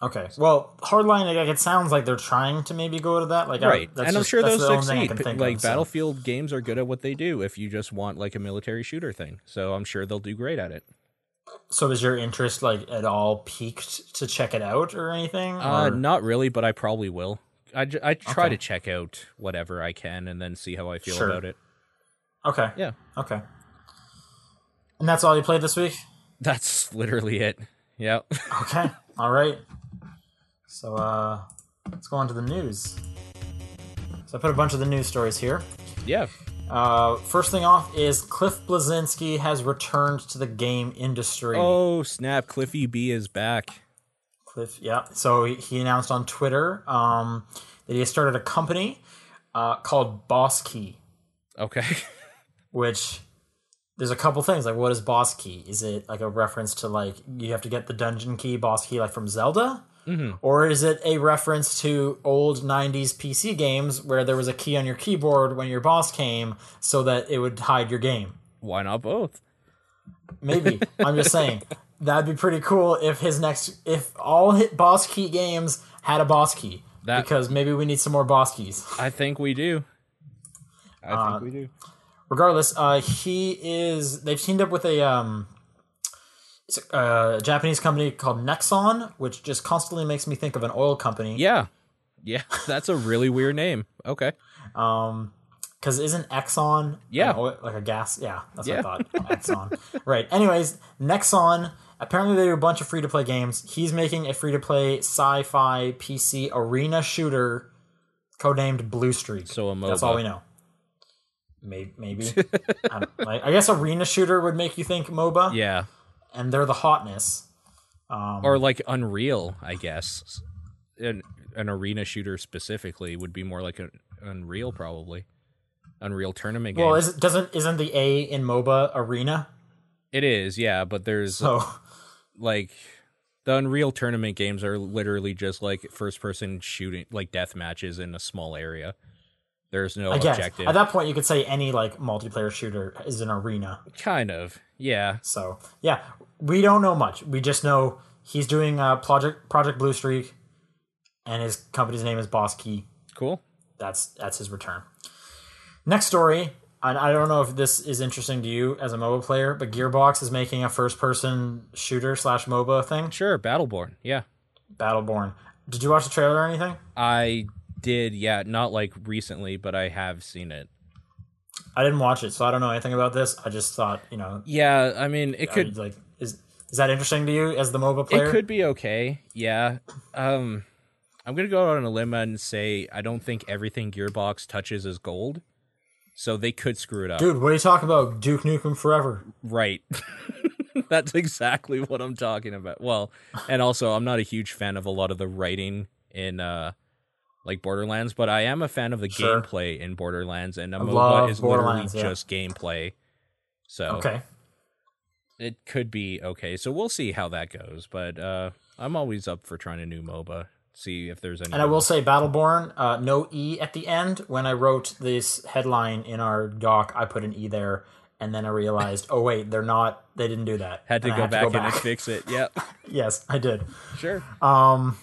okay, well, Hardline, like it sounds like they're trying to maybe go to that, like I- Right. that's And I'm sure those the only thing I succeed. Like of, so. Battlefield games are good at what they do if you just want like a military shooter thing. So I'm sure they'll do great at it. So, is your interest like at all peaked to check it out or anything? Uh, not really, but I probably will. I, j- I try Okay. to check out whatever I can and then see how I feel Sure. about it. Okay, Yeah, okay. And that's all you played this week? that's literally it. Yep. Okay. All right. So uh let's go on to the news. So I put a bunch of the news stories here. yeah. Uh first thing off is Cliff Bleszinski has returned to the game industry. Oh, snap. Cliffy B is back. Cliff, yeah. So he, announced on Twitter um that he has started a company uh called Boss Key, Okay. which there's a couple things like what is boss key? Is it like a reference to like you have to get the dungeon key, boss key, like from Zelda? Mm-hmm. Or is it a reference to old 90s PC games where there was a key on your keyboard when your boss came so that it would hide your game? Why not both? Maybe. I'm just saying. That'd be pretty cool if his next, if all hit boss key games had a boss key. That- because maybe we need some more boss keys. I think we do. I Uh, think we do. Regardless, uh, he is. They've teamed up with a um, it's a, a Japanese company called Nexon, which just constantly makes me think of an oil company. Yeah. Yeah, that's a really weird name. Okay. Um, because isn't Exxon? Yeah. oil- like a gas. Yeah, that's Yeah. what I thought. Exxon. right. Anyways, Nexon. Apparently, they do a bunch of free to play games. He's making a free to play sci-fi PC arena shooter, codenamed Blue Streak. So a That's all we know. Maybe, maybe. I, like, I guess arena shooter would make you think MOBA. Yeah. and they're the hotness. Um, Or like Unreal, I guess. An, an arena shooter specifically would be more like an Unreal, probably. Unreal tournament game. well, is, doesn't isn't the A in MOBA arena? it is, yeah, but there's So like the Unreal tournament games are literally just like first person shooting like death matches in a small area. There's no I guess objective. at that point you could say any like multiplayer shooter is an arena. kind of. Yeah. So yeah, we don't know much. We just know he's doing uh, project Project Blue Streak, and his company's name is Boss Key. Cool. That's that's his return. Next story. And I don't know if this is interesting to you as a MOBA player, but Gearbox is making a first-person shooter slash MOBA thing, Sure, Battleborn. Yeah. Battleborn. Did you watch the trailer or anything? I did, yeah, not like recently, but I have seen it. I didn't watch it, so I don't know anything about this. I just thought, you know, Yeah, I mean, it could could like is is that interesting to you as the MOBA player? it could be okay. Yeah. Um I'm going to go out on a limb and say I don't think everything Gearbox touches is gold. So they could screw it up. Dude, what are you talking about? Duke Nukem Forever. Right. That's exactly what I'm talking about. Well, and also I'm not a huge fan of a lot of the writing in uh like Borderlands, but I am a fan of the Sure. gameplay in Borderlands and a MOBA is literally yeah. just gameplay. So Okay. it could be okay. So we'll see how that goes, but uh I'm always up for trying a new MOBA. See if there's any And I will say Battleborn, uh, no E at the end. When I wrote this headline in our doc, I put an E there, and then I realized, oh wait, they're not. They didn't do that. had to And I go back and fix it. Yep. yes, I did. Sure. Um,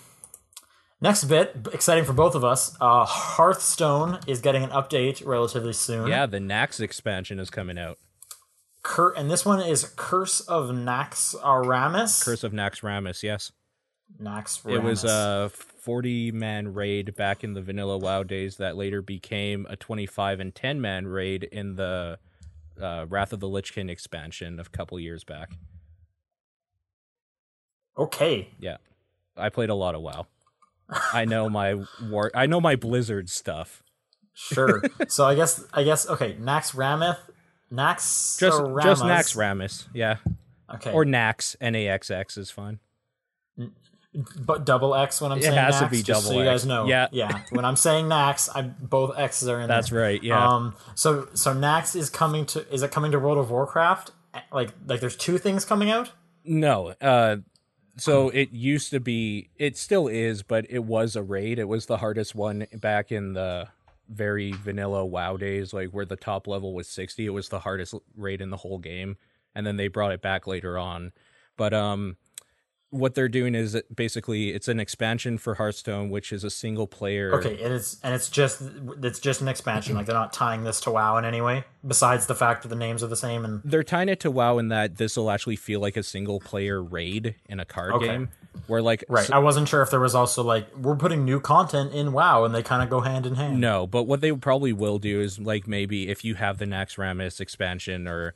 next bit, exciting for both of us. Uh, Hearthstone is getting an update relatively soon. Yeah, the Nax expansion is coming out. Cur- and this one is Curse of Nax Aramis. Curse of Nax Ramus, yes. Nax It was a 40 man raid back in the vanilla WoW days that later became a 25 and 10 man raid in the uh, Wrath of the Lich King expansion a couple years back. okay. Yeah. I played a lot of WoW. I know my war I know my Blizzard stuff. Sure. so I guess I guess okay. Nax Ramith. Nax. Just just Naxxramas, yeah. Okay. Or Nax, N A X X is fine. but double X when I'm It saying has to Nax, be just so you guys know. Yeah. yeah. When I'm saying Nax, I both X's are in That's there. right, yeah. Um. So so Nax is coming to is it coming to World of Warcraft? Like like there's two things coming out. No. Uh so it used to be it still is, but it was a raid. It was the hardest one back in the very vanilla WoW days, like where the top level was 60. It was the hardest raid in the whole game. And then they brought it back later on. But um what they're doing is basically it's an expansion for Hearthstone, which is a single player Okay, and it's and it's just it's just an expansion. Like they're not tying this to WoW in any way. Besides the fact that the names are the same and they're tying it to WoW in that this will actually feel like a single player raid in a card Okay. game. Where like right. I wasn't sure if there was also like we're putting new content in WoW and they kind of go hand in hand. No, but what they probably will do is like maybe if you have the Naxxramas expansion or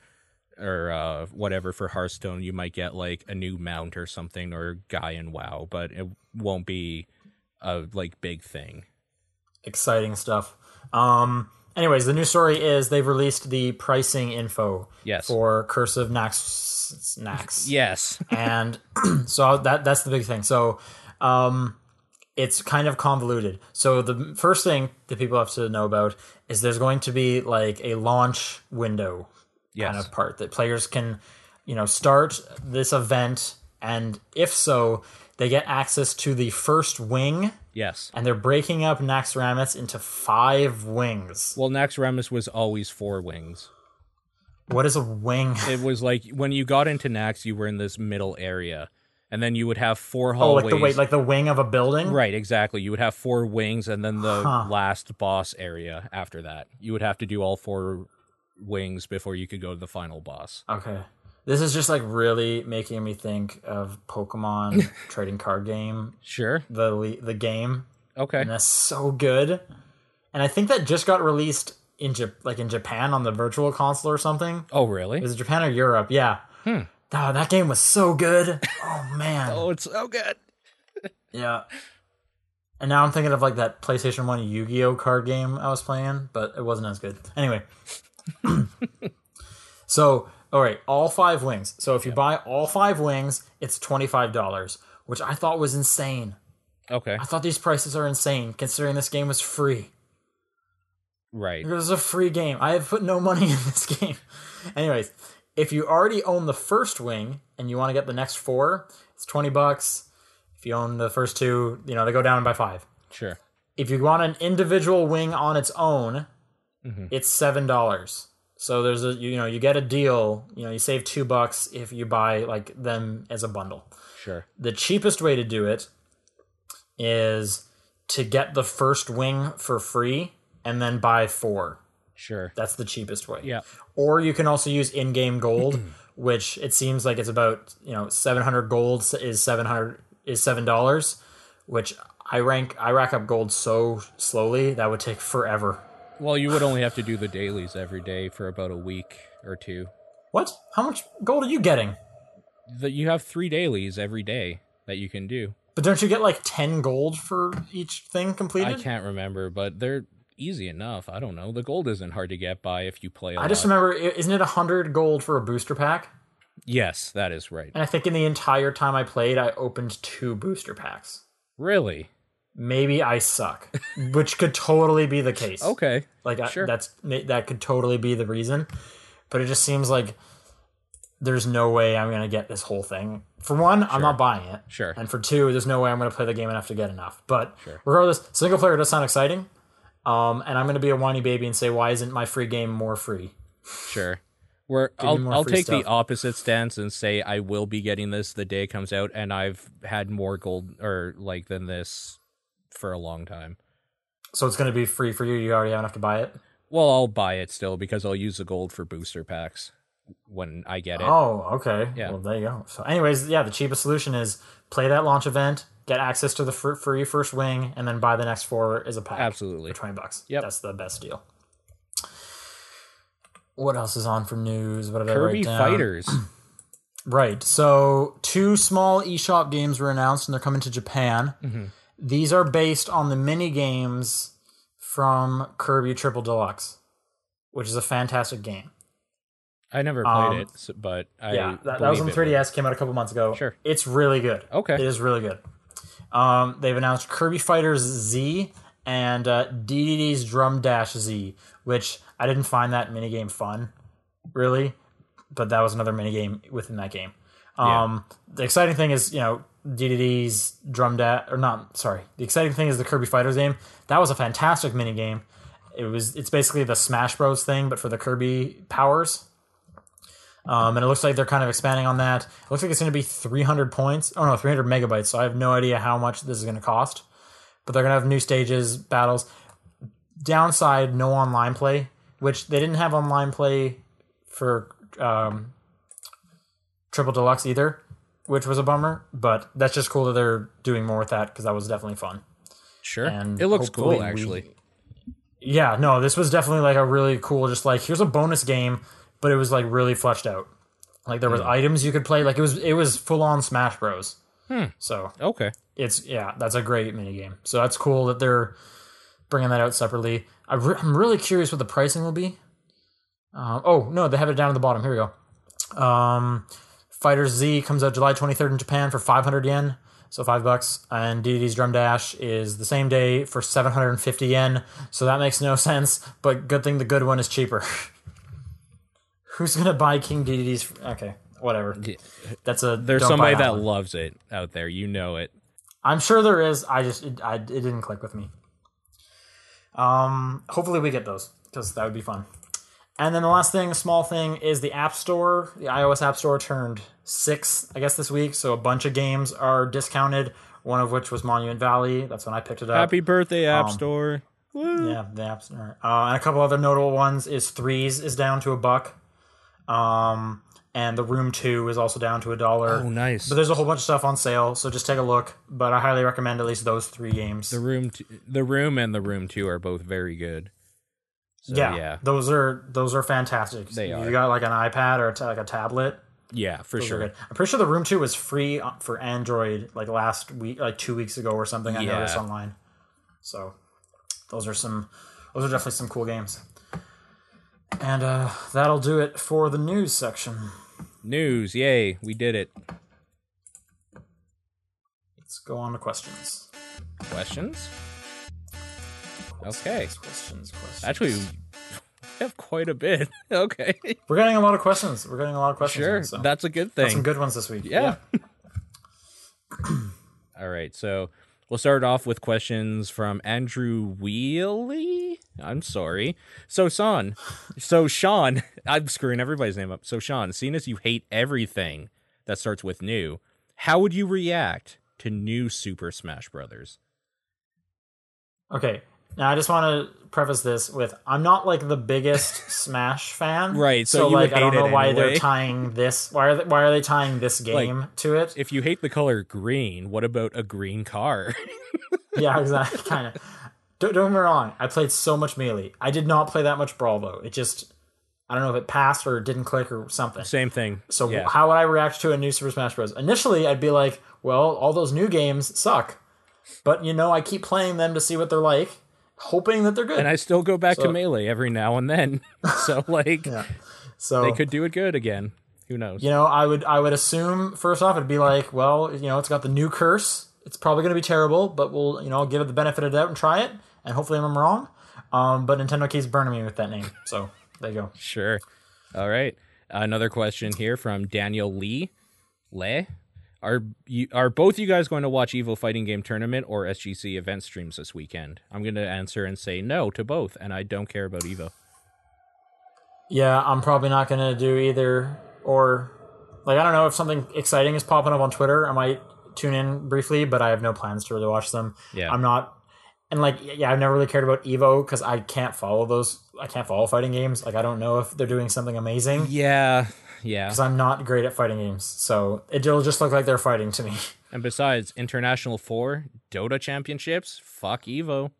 or uh, whatever for Hearthstone, you might get like a new mount or something or guy in WoW, but it won't be a like big thing. exciting stuff. Um, anyways, the new story is they've released the pricing info Yes. for Curse of Nax. Nax. Yes. and so that that's the big thing. So, um, it's kind of convoluted. So the first thing that people have to know about is there's going to be like a launch window Yes. kind of part that players can, you know, start this event, and if so, they get access to the first wing, Yes. and they're breaking up Naxxramas into five wings. Well, Naxxramas was always four wings. What is a wing? It was like when you got into Nax, you were in this middle area, and then you would have four hallways. like the wait, like the wing of a building. right, exactly. You would have four wings, and then the Huh. last boss area after that. You would have to do all four wings before you could go to the final boss. Okay. This is just like really making me think of Pokemon trading card game, Sure. the the game, Okay. and that's so good. And I think that just got released in Jap- like in Japan on the Virtual Console or something. Oh, really? Is it Japan or Europe? Yeah. Hmm. Oh, that game was so good. Oh man. Oh, it's so good. Yeah. And now I'm thinking of like that PlayStation 1 Yu-Gi-Oh card game I was playing, but it wasn't as good. Anyway. so, all right, all five wings. So if you buy all five wings, it's $25, which I thought was insane. Okay. I thought these prices are insane considering this game was free. Right. It was a free game. I have put no money in this game. Anyways, if you already own the first wing and you want to get the next four, it's 20 bucks. If you own the first two, you know, they go down by 5. Sure. If you want an individual wing on its own, Mhm. it's $7. So there's a you know, you get a deal, you know, you save 2 bucks if you buy like them as a bundle. Sure. The cheapest way to do it is to get the first wing for free and then buy 4. Sure. That's the cheapest way. Yeah. Or you can also use in-game gold, which it seems like it's about you know 700 gold is 700 is seven dollars, which I rank I rack up gold so slowly that would take forever. Well, you would only have to do the dailies every day for about a week or two. What? How much gold are you getting? That you have three dailies every day that you can do. But don't you get like 10 gold for each thing completed? I can't remember, but they're easy enough. I don't know. The gold isn't hard to get by if you play a I just remember, isn't it 100 gold for a booster pack? Yes, that is right. And I think in the entire time I played, I opened two booster packs. Really? Maybe I suck, which could totally be the case. Okay. Like I, Sure. that's that could totally be the reason, but it just seems like there's no way I'm gonna get this whole thing. For one, I'm not buying it, Sure. and for two, there's no way I'm gonna play the game enough to get enough. But Sure. regardless, single player does sound exciting, um, and I'm gonna be a whiny baby and say, why isn't my free game more free? Sure. Where I'll I'll take the opposite stance and say I will be getting this the day it comes out, and I've had more gold or like than this for a long time. So it's gonna be free for you. You already have enough to buy it. Well, I'll buy it still because I'll use the gold for booster packs when I get it. Oh, okay. Yeah. Well, there you go. So, anyways, yeah, the cheapest solution is play that launch event, get access to the free first wing, and then buy the next four as a pack. Absolutely. for 20 bucks. Yep. That's the best deal. What else is on for news? What did I Kirby write down? Fighters. Right. So, two small eShop games were announced and they're coming to Japan. Mm-hmm. These are based on the mini games from Kirby Triple Deluxe, which is a fantastic game. I never played Um, it, but I yeah, that, that was on believe 3DS, came out a couple months ago. Sure. It's really good. Okay. It is really good. Um, they've announced Kirby Fighters Z and uh, DDD's Drum Dash Z, which I didn't find that minigame fun, really, but that was another minigame within that game. Um, The exciting thing is, you know, DDD's Drum Dash, or not, sorry. The exciting thing is the Kirby Fighters game. That was a fantastic mini game. It was, it's basically the Smash Bros thing, but for the Kirby powers. Um, and it looks like they're kind of expanding on that. It looks like it's going to be 300 points. Oh no, 300 megabytes. So I have no idea how much this is going to cost. But they're going to have new stages, battles. Downside, no online play, which they didn't have online play for um, Triple Deluxe either, which was a bummer. But that's just cool that they're doing more with that because that was definitely fun. Sure. And it looks cool, we- actually. Yeah, no, this was definitely like a really cool, just like here's a bonus game, but it was like really fleshed out. Like there was items you could play. Like it was it was full on Smash Bros. So Okay. it's yeah, that's a great mini game. So that's cool that they're bringing that out separately. I re- I'm really curious what the pricing will be. Um, oh no, they have it down at the bottom. Here we go. Um, Fighter Z comes out July 23rd in Japan for 500 yen, so five bucks. And DDD's Drum Dash is the same day for 750 yen. So that makes no sense. But good thing the good one is cheaper. Who's gonna buy King Dedede's? Okay, whatever. That's a There's somebody that one. loves it out there. You know it. I'm sure there is. I just it, I, it didn't click with me. Um, hopefully we get those because that would be fun. And then the last thing, small thing, is the App Store. The iOS App Store turned six, I guess, this week. So a bunch of games are discounted. One of which was Monument Valley. That's when I picked it up. Happy birthday, App um, Store. Woo. Yeah, the App Store. Uh, and a couple other notable ones is Threes is down to a buck. Um, and the Room Two is also down to a dollar. Oh, nice. But there's a whole bunch of stuff on sale, so just take a look. But I highly recommend at least those three games. The room, t- the room, and the room two are both very good. So, yeah, yeah, those are those are fantastic. They If are. You got like an iPad or ta- like a tablet. Yeah, for Those sure. good. I'm pretty sure the Room Two was free uh, for Android like last week, like two weeks ago or something. I Yeah. noticed online. So those are some, those are definitely some cool games. And uh, that'll do it for the news section. News, yay, we did it. Let's go on to questions. Questions? Okay, Questions. Questions. actually, have quite a bit. okay, we're getting a lot of questions. We're getting a lot of questions. sure, so. that's a good Got some good ones this week. Yeah. All right, so we'll start off with questions from Andrew Wheely. I'm sorry. So Sean, so Sean, I'm screwing everybody's name up. So Sean, seeing as you hate everything that starts with new, how would you react to new Super Smash Brothers? Okay. Now I just want to preface this with I'm not like the biggest Smash fan, Right, so you like would I don't know why anyway. they're tying this. Why are they, why are they tying this game to it? If you hate the color green, what about a green car? yeah, exactly. Kind of. Don't, don't get me wrong. I played so much melee. I did not play that much brawl though. It just I don't know if it passed or didn't click or something. Same thing. So yeah. how would I react to a new Super Smash Bros? Initially, I'd be like, "Well, all those new games suck," but you know, I keep playing them to see what they're like, hoping that they're good. and I still go back So- to melee every now and then. so like yeah. So they could do it good again. Who knows? you know, I would I would assume first off it'd be like, well, you know, it's got the new curse. It's probably going to be terrible, but we'll you know I'll give it the benefit of the doubt and try it, and hopefully I'm wrong. Um, but Nintendo keeps burning me with that name, so there you go. Sure. All right. Another question here from Daniel Lee. Le, are you are both you guys going to watch Evo Fighting Game Tournament or SGC event streams this weekend? I'm going to answer and say no to both, and I don't care about Evo. Yeah, I'm probably not going to do either, or like I don't know if something exciting is popping up on Twitter, I might tune in briefly, but I have no plans to really watch them. Yeah. I'm not. And like, yeah, I've never really cared about Evo because I can't follow those. I can't follow fighting games. Like, I don't know if they're doing something amazing. Yeah, yeah. because I'm not great at fighting games. So it'll just look like they're fighting to me. And besides, International 4, Dota Championships, fuck Evo.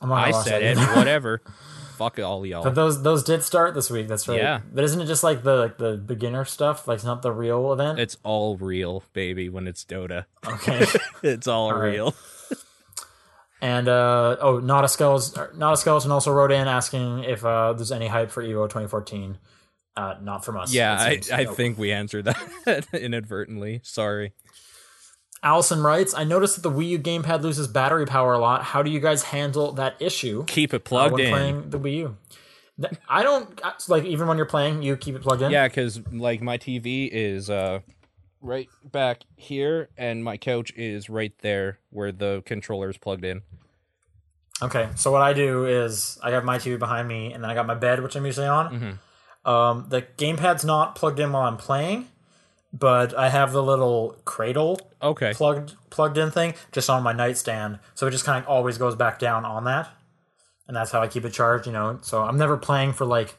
I said it, whatever. fuck all y'all. But those those did start this week. That's right. Yeah. But isn't it just like the like the beginner stuff? Like it's not the real event. It's all real, baby, when it's Dota. okay. It's all real. and uh oh, not a skeleton. Not a skeleton also wrote in asking if uh there's any hype for Evo 2014. Uh, not from us. Yeah, I. I think we answered that inadvertently. Sorry. Allison writes, I noticed that the Wii U gamepad loses battery power a lot. How do you guys handle that issue? Keep it uh, plugged when in. playing the Wii U. I don't like even when you're playing, you keep it plugged in. Yeah, because like my TV is uh right back here, and my couch is right there where the controller is plugged in. Okay, so what I do is I have my TV behind me, and then I got my bed, which I'm usually on. Mm-hmm. Um, the gamepad's not plugged in while I'm playing, but I have the little cradle Okay. plugged plugged in thing just on my nightstand, so it just kind of always goes back down on that, and that's how I keep it charged. You know, so I'm never playing for like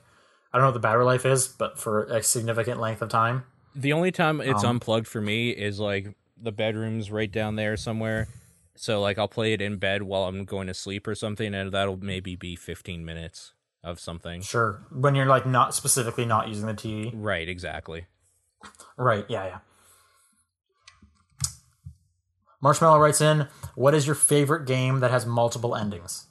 I don't know what the battery life is, but for a significant length of time. The only time it's Um, unplugged for me is like the bedroom's right down there somewhere. So like I'll play it in bed while I'm going to sleep or something, and that'll maybe be 15 minutes of something. Sure, when you're like not specifically not using the TV. Right, exactly. Right, yeah, yeah. Marshmallow writes in, "What is your favorite game that has multiple endings?"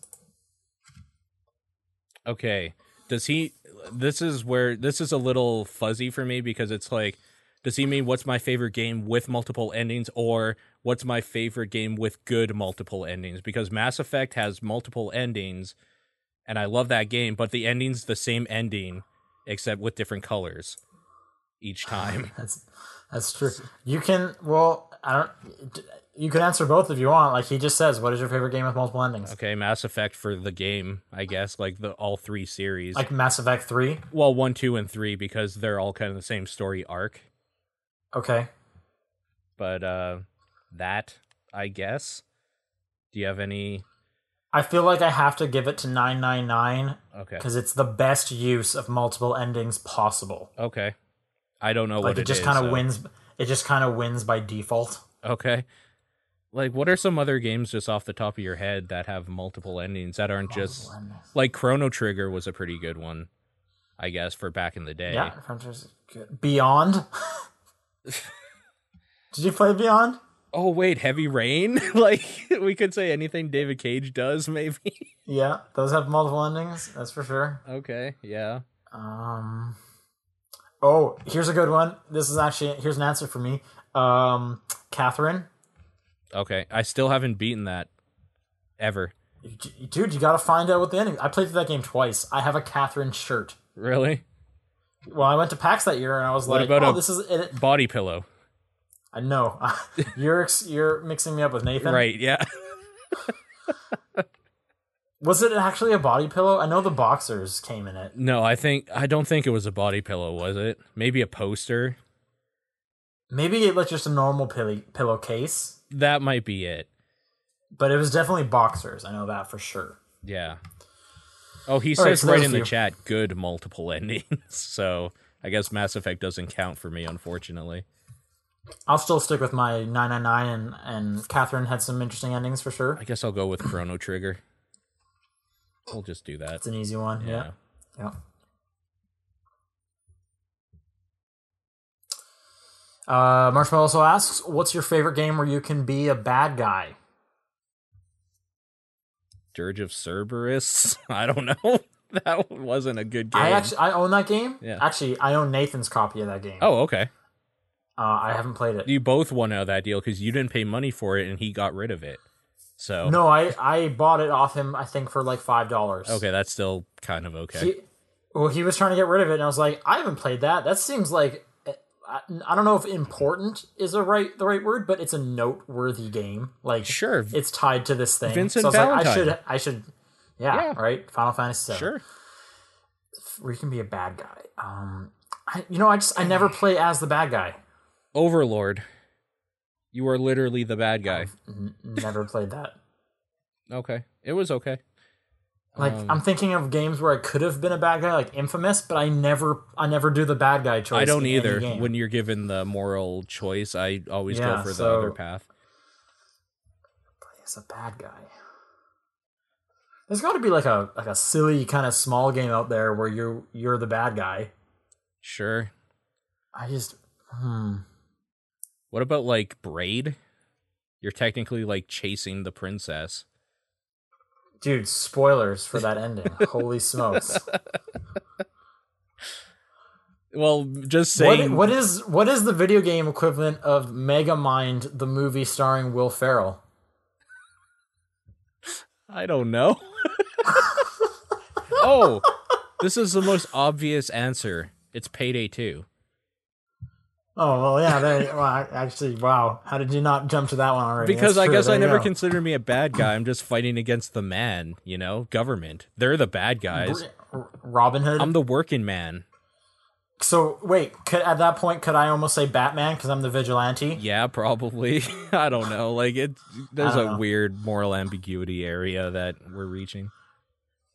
Okay. Does he this is where this is a little fuzzy for me because it's like does he mean what's my favorite game with multiple endings or what's my favorite game with good multiple endings because Mass Effect has multiple endings and I love that game but the ending's the same ending except with different colors each time. That's that's true. You can well, I don't. You can answer both if you want. Like he just says, "What is your favorite game with multiple endings?" okay, Mass Effect for the game, I guess, like the all three series. Like Mass Effect Three. well, one, two, and three because they're all kind of the same story arc. Okay. But uh that, I guess. Do you have any? I feel like I have to give it to nine nine nine Okay, because it's the best use of multiple endings possible. okay. I don't know Like what it it just kind of so- wins. It just kind of wins by default. Okay. Like, what are some other games just off the top of your head that have multiple endings that aren't just endings. like Chrono Trigger was a pretty good one, I guess, for back in the day. Yeah, Frontiers is good. Beyond. Did you play Beyond? Oh wait, Heavy Rain? like we could say anything David Cage does, maybe. Yeah, those have multiple endings. That's for sure. okay, yeah. Um. Oh, here's a good one. This is actually here's an answer for me. Um, Catherine, Okay, I still haven't beaten that ever. dude, you got to find out what the ending. I played through that game twice. I have a Catherine shirt. Really? Well, I went to PAX that year and I was What like, about "Oh, a- this is it." Body pillow. I know you're ex- you're mixing me up with Nathan. Right, yeah. Was it actually a body pillow? I know the boxers came in it. no, I think I don't think it was a body pillow, was it? Maybe a poster. Maybe it was just a normal pillow pillowcase, That might be it. but it was definitely boxers. I know that for sure. Yeah. Oh, he All right, says so right in the you. chat, good multiple endings. so I guess Mass Effect doesn't count for me, unfortunately. I'll still stick with my 999 and and Catherine had some interesting endings for sure. I guess I'll go with Chrono Trigger. We'll just do that. It's an easy one. Yeah. Yeah. Yeah. Uh, Marshmallow also asks, "What's your favorite game where you can be a bad guy?" Dirge of Cerberus. I don't know. that wasn't a good game. I actually I own that game. Yeah. Actually, I own Nathan's copy of that game. oh, okay. Uh, I haven't played it. You both won out of that deal because you didn't pay money for it and he got rid of it. So No, I I bought it off him. I think for like five dollars. okay, that's still kind of okay. He, well, he was trying to get rid of it, and I was like, I haven't played that. That seems like I, I don't know if important is a right the right word, but it's a noteworthy game. Like Sure. it's tied to this thing. Vincent so I was like, I should I should yeah, Yeah. right. Final Fantasy VII. Sure. where you can be a bad guy. Um, I, you know, I just I never play as the bad guy. Overlord. You are literally the bad guy. N- never played that. Okay. It was okay. Like Um, I'm thinking of games where I could have been a bad guy, like Infamous, but I never I never do the bad guy choice. I don't either. When you're given the moral choice, I always Yeah, go for the so- other path. Play as a bad guy. There's got to be like a like a silly kind of small game out there where you're you're the bad guy. Sure. I just hmm. What about like Braid? You're technically like chasing the princess. Dude, spoilers for that ending. Holy smokes. Well, just What, saying. what is what is the video game equivalent of Megamind, the movie starring Will Ferrell? I don't know. oh, this is the most obvious answer. It's Payday 2. Oh well, yeah. There, well, I- actually, wow. How did you not jump to that one already? Because That's I true, guess there I never go. consider me a bad guy. I'm just fighting against the man, you know, government. They're the bad guys. Robin Hood. I'm the working man. so wait, could, at that point, could I almost say Batman because I'm the vigilante? Yeah, probably. I don't know. Like it there's a know. weird moral ambiguity area that we're reaching.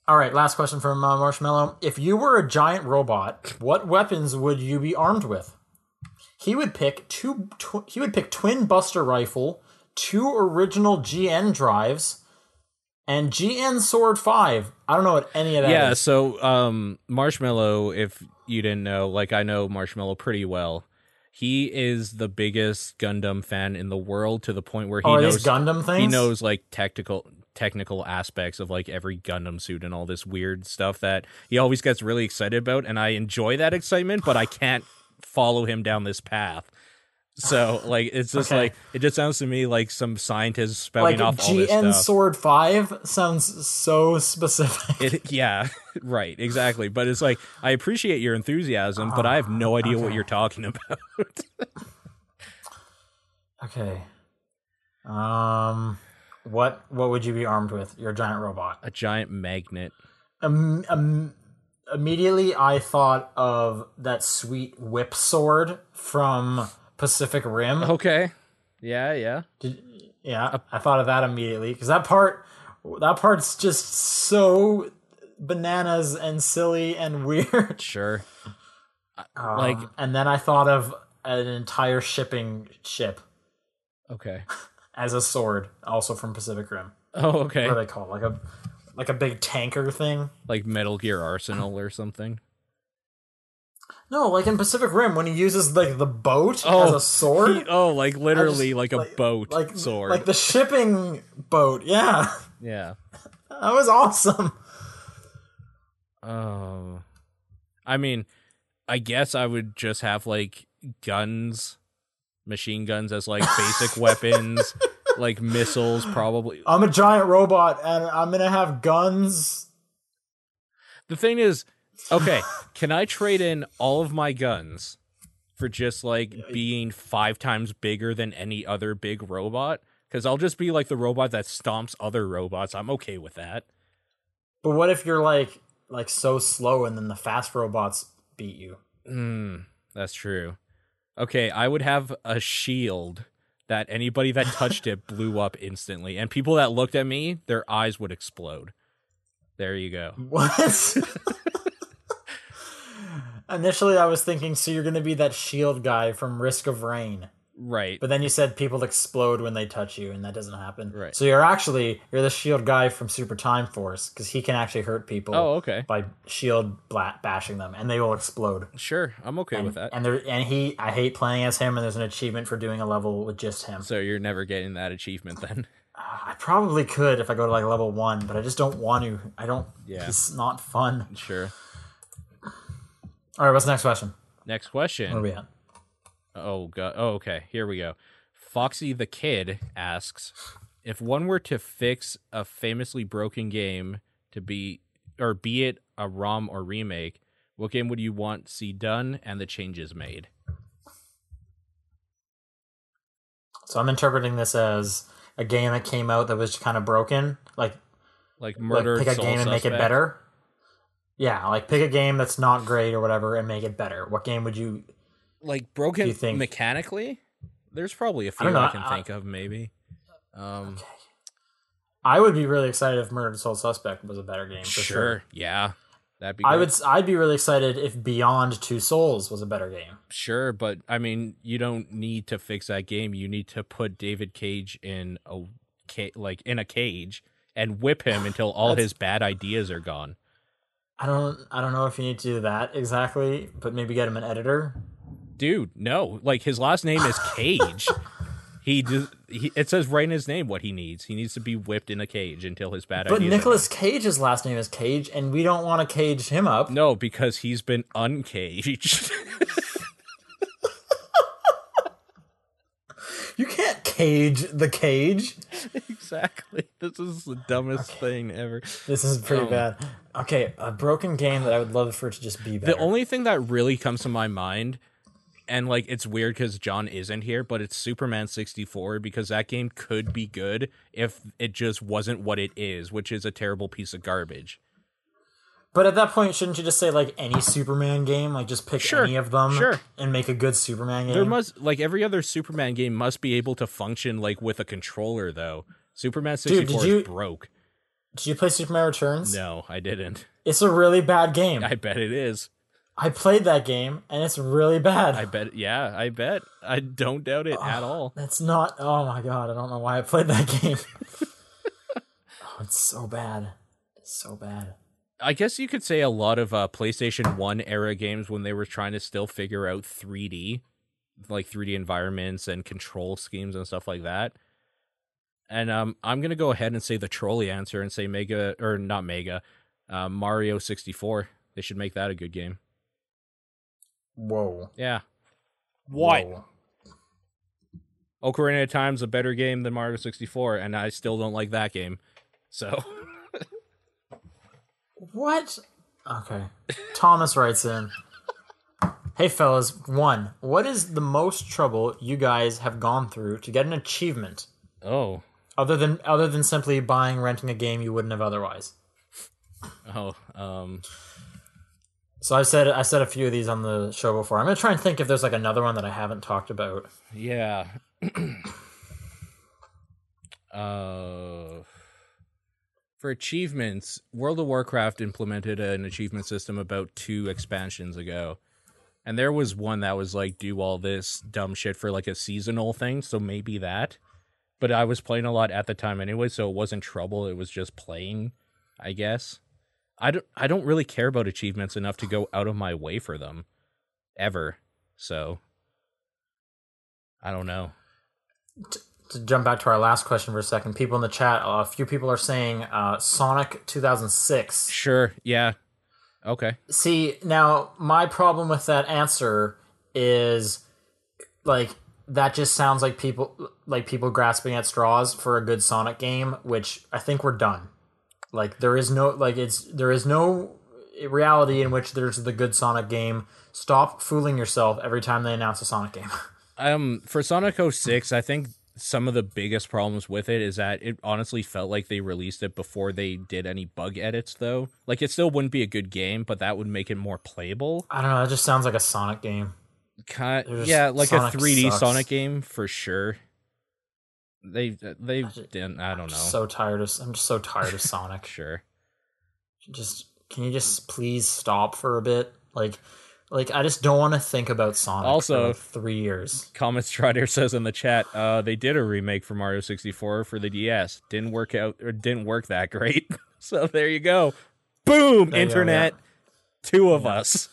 All right, last question from uh, Marshmallow. If you were a giant robot, what weapons would you be armed with? He would pick two. Tw- he would pick twin Buster rifle, two original GN drives, and GN Sword Five. I don't know what any of that yeah, is. so um Marshmallow, if you didn't know, like I know Marshmallow pretty well. He is the biggest Gundam fan in the world to the point where he oh, knows Gundam things? he knows like technical technical aspects of like every Gundam suit and all this weird stuff that he always gets really excited about and I enjoy that excitement, but I can't follow him down this path. So like it's just Okay. like it just sounds to me like some scientists spouting Like off all this GN stuff. Sword Five sounds so specific. It, yeah, right, exactly. But it's like I appreciate your enthusiasm, but I have no idea what you're talking about. okay. Um, what what would you be armed with? You're a giant robot. a giant magnet. Um, um, immediately, I thought of that sweet whip sword from Pacific Rim. Okay. Yeah, yeah. Did, yeah, I thought of that immediately because that part, that part's just so bananas and silly and weird. Sure. Um, Like- and then I thought of an entire shipping ship Okay. as a sword, also from Pacific Rim. Oh, okay. What are they called? Like a like a big tanker thing? Like Metal Gear Arsenal or something. No, like in Pacific Rim when he uses like the boat Oh, as a sword. He- oh, like literally like a like- boat like sword. like the shipping boat. Yeah, yeah. that was awesome. Oh. I mean, I guess I would just have like guns, machine guns as like basic weapons, like missiles probably. I'm a giant robot and I'm gonna have guns. The thing is, okay, can I trade in all of my guns for just like being five times bigger than any other big robot? Because I'll just be like the robot that stomps other robots. I'm okay with that. But what if you're like like so slow and then the fast robots beat you? Hmm, that's true. Okay, I would have a shield that anybody that touched it blew up instantly, and people that looked at me, their eyes would explode. There you go. What? Initially, I was thinking, so you're gonna be that shield guy from Risk of Rain. Right. But then you said people explode when they touch you, and that doesn't happen. Right. So you're actually you're the shield guy from Super Time Force because he can actually hurt people Oh, okay. by shield bla- bashing them, and they will explode. Sure, I'm okay and, with that. And there and he, I hate playing as him, and there's an achievement for doing a level with just him. So you're never getting that achievement then. Uh, I probably could if I go to like level one, but I just don't want to. I don't. Yeah. It's not fun. Sure. All right, what's the next question? Next question. Where are we at? Oh god. Oh, okay. Here we go. Foxy the Kid asks if one were to fix a famously broken game to be or be it a ROM or remake, what game would you want see done and the changes made? So I'm interpreting this as a game that came out that was kind of broken, like Like like murder pick a game and make it better. Yeah, like pick a game that's not great or whatever and make it better. What game would you? Like broken think- mechanically? There's probably a few don't I, can I- think of maybe. Um I would be really excited if Murdered Soul Suspect was a better game. For sure. sure. Yeah. That'd be I would. I'd be really excited if Beyond Two Souls was a better game. Sure, but I mean, you don't need to fix that game. You need to put David Cage in a ca- like in a cage and whip him until all his bad ideas are gone. I don't. I don't know if you need to do that exactly, but maybe get him an editor. Dude, no. Like his last name is Cage. he, does, he it says right in his name what he needs. He needs to be whipped in a cage until his bad But Nicolas Cage's last name is Cage, and we don't want to cage him up. No, because he's been uncaged. You can't cage the cage. exactly. This is the dumbest thing ever. This is pretty Oh. bad. Okay, a broken game that I would love for it to just be better. The only thing that really comes to my mind, and like it's weird because John isn't here, but it's Superman 64 because that game could be good if it just wasn't what it is, which is a terrible piece of garbage. But at that point, shouldn't you just say like any Superman game? Like just pick Sure, any of them sure. and make a good Superman game. There must like every other Superman game must be able to function like with a controller though. Superman 64 did you- is broke. Did you play Superman Returns? No, I didn't. It's a really bad game. I bet it is. I played that game and it's really bad. I bet yeah, I bet. I don't doubt it at all. That's not. Oh my god! I don't know why I played that game. oh, it's so bad. It's so bad. I guess you could say a lot of uh, PlayStation 1 era games when they were trying to still figure out 3D, like 3D environments and control schemes and stuff like that. And um, I'm going to go ahead and say the trolley answer and say Mega, or not Mega, uh, Mario 64. They should make that a good game. Whoa. Yeah. Whoa. Ocarina of Time's a better game than Mario 64, and I still don't like that game. So What? Okay. Thomas writes in. Hey fellas, one, what is the most trouble you guys have gone through to get an achievement Oh. other than other than simply buying renting a game you wouldn't have otherwise? Oh. Um So I've said I said a few of these on the show before. I'm gonna try and think if there's like another one that I haven't talked about. yeah. uh for achievements, World of Warcraft implemented an achievement system about two expansions ago. And there was one that was like do all this dumb shit for like a seasonal thing, so maybe that. But I was playing a lot at the time anyway, so it wasn't trouble, it was just playing, I guess. I don't I don't really care about achievements enough to go out of my way for them ever. So I don't know. To jump back to our last question for a second, people in the chat, uh, a few people are saying uh, Sonic 2006. Sure, yeah. Okay. See, now my problem with that answer is like that just sounds like people like people grasping at straws for a good Sonic game, which I think we're done. Like there is no like it's there is no reality in which there's the good Sonic game. Stop fooling yourself every time they announce a Sonic game. Um for Sonic 06, I think some of the biggest problems with it is that it honestly felt like they released it before they did any bug edits though. Like it still wouldn't be a good game, but that would make it more playable. I don't know, it just sounds like a Sonic game. Kind yeah, like Sonic a 3D sucks. Sonic game for sure. They they just- didn't I don't I'm know. so tired of I'm just so tired of Sonic. sure. just can you just please stop for a bit? Like like I just don't want to think about Sonic Also- for like three years. Comet Strider says in the chat, uh, they did a remake for Mario 64 for the DS. Didn't work out or didn't work that great. so there you go. Boom, There you go, internet. Two of us.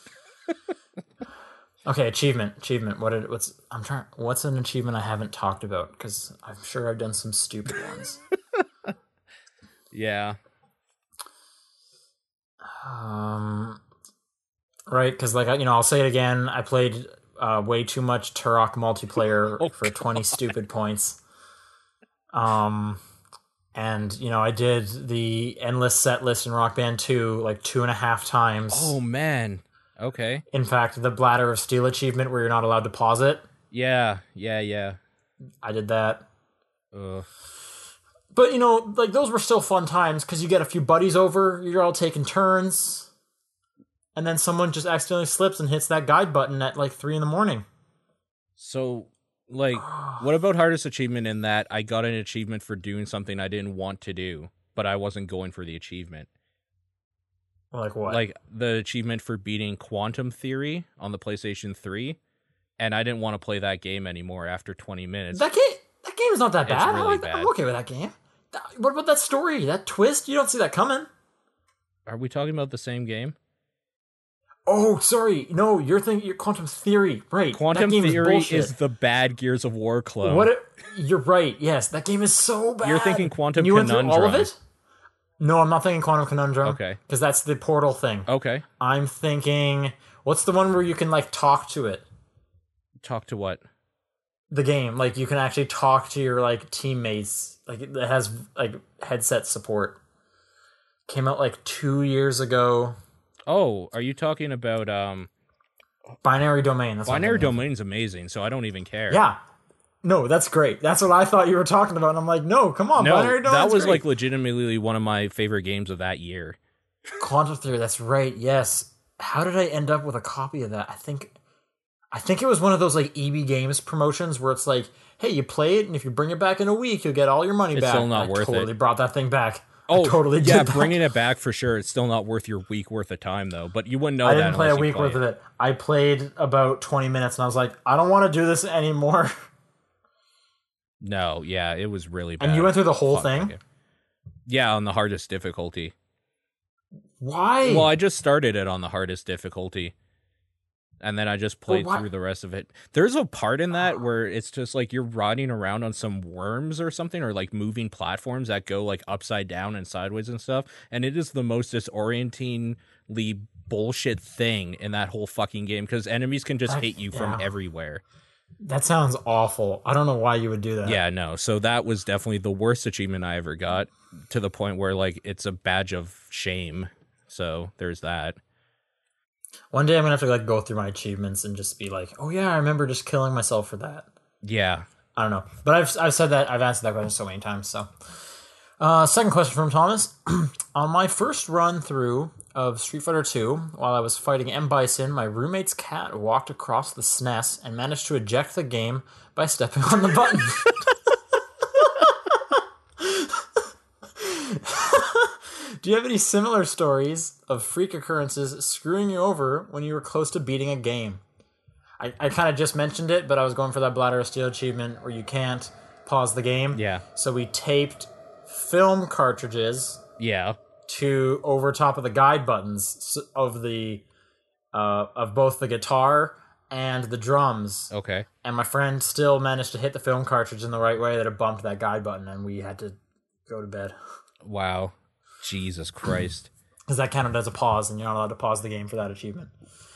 Okay, achievement, achievement. What did what's I'm trying? What's an achievement I haven't talked about? Because I'm sure I've done some stupid ones. Yeah. Um, right? Because like I- you know, I'll say it again. I played uh, way too much Turok multiplayer Oh, for 20 stupid points. Um, and you know, I did the endless set list in Rock Band 2 like two and a half times. Oh man. Okay. In fact, the Bladder of Steel achievement where you're not allowed to pause it, Yeah. Yeah. Yeah. I did that. Ugh. But you know, like those were still fun times because you get a few buddies over, you're all taking turns, and then someone just accidentally slips and hits that guide button at like three in the morning. So, like, what about hardest achievement in that I got an achievement for doing something I didn't want to do, but I wasn't going for the achievement? Like what? Like the achievement for beating Quantum Theory on the PlayStation 3, and I didn't want to play that game anymore after 20 minutes. that game. That game is not that It's bad. I really like that. I'm okay with that game. What about that story? That twist? You don't see that coming. Are we talking about the same game? Oh, sorry. No, you're thinking your Quantum Theory, right? Quantum Theory is, is, the bad Gears of War clone. What? It, you're right. Yes, that game is so bad. You're thinking Quantum you through all of it? No, I'm not thinking Quantum Conundrum. Okay. Because that's the portal thing. Okay. I'm thinking, what's the one where you can like talk to it? Talk to what? The game, like you can actually talk to your like teammates. Like it has like headset support. Came out like two years ago. Oh, are you talking about um Binary Domain. That's Binary. Domain's amazing, so I don't even care. Yeah. No, that's great. That's what I thought you were talking about. And I'm like, no, come on, No, Binary Domain. that was like legitimately one of my favorite games of that year. Quantum Theory. That's right. Yes. How did I end up with a copy of that? I think, I think it was one of those like EB Games promotions where it's like, hey, you play it, and if you bring it back in a week, you'll get all your money It's back. still not I worth it. totally brought that thing back. Oh, I totally yeah, bringing it back for sure. It's still not worth your week worth of time though. But you wouldn't know I didn't play a week play worth of it. I played about 20 minutes, and I was like, I don't want to do this anymore. No, yeah, it was really bad. And you went through the whole Fuck thing. Yeah, on the hardest difficulty. Why? Well, I just started it on the hardest difficulty. And then I just played through the rest of it. There's a part in that ah. where it's just like you're riding around on some worms or something, or like moving platforms that go like upside down and sideways and stuff. And it is the most disorientingly bullshit thing in that whole fucking game because enemies can just hit you from everywhere. That sounds awful. I don't know why you would do that. Yeah, no. So that was definitely the worst achievement I ever got to the point where like it's a badge of shame. So there's that. One day I'm gonna have to like go through my achievements and just be like, oh yeah, I remember just killing myself for that. Yeah. I don't know, but I've I've said that I've answered that question so many times. So, uh, second question from Thomas: On my first run through of Street Fighter Two, while I was fighting M Bison, my roommate's cat walked across the SNES and managed to eject the game by stepping on the button. Do you have any similar stories of freak occurrences screwing you over when you were close to beating a game? I, I kind of just mentioned it, but I was going for that Bladder of Steel achievement where you can't pause the game. Yeah. So we taped film cartridges Yeah. To over top of the guide buttons of the uh, of both the guitar and the drums. Okay. And my friend still managed to hit the film cartridge in the right way that it bumped that guide button, and we had to go to bed Wow. Jesus Christ. because that counted as a pause, and you're not allowed to pause the game for that achievement.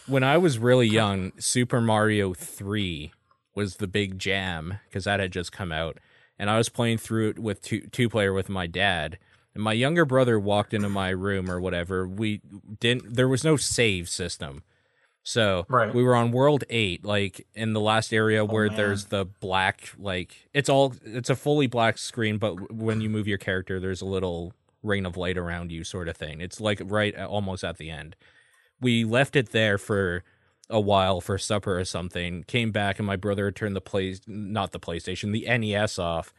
when I was really young, Super Mario 3 was the big jam because that had just come out. And I was playing through it with two, two player with my dad. And my younger brother walked into my room or whatever. We didn't, there was no save system. So Right. we were on World 8, like in the last area oh, where man. there's the black, like, it's all, it's a fully black screen, but when you move your character, there's a little ring of light around you, sort of thing. It's like right uh, almost at the end we left it there for a while for supper or something. Came back and my brother turned the play not the PlayStation, the NES off,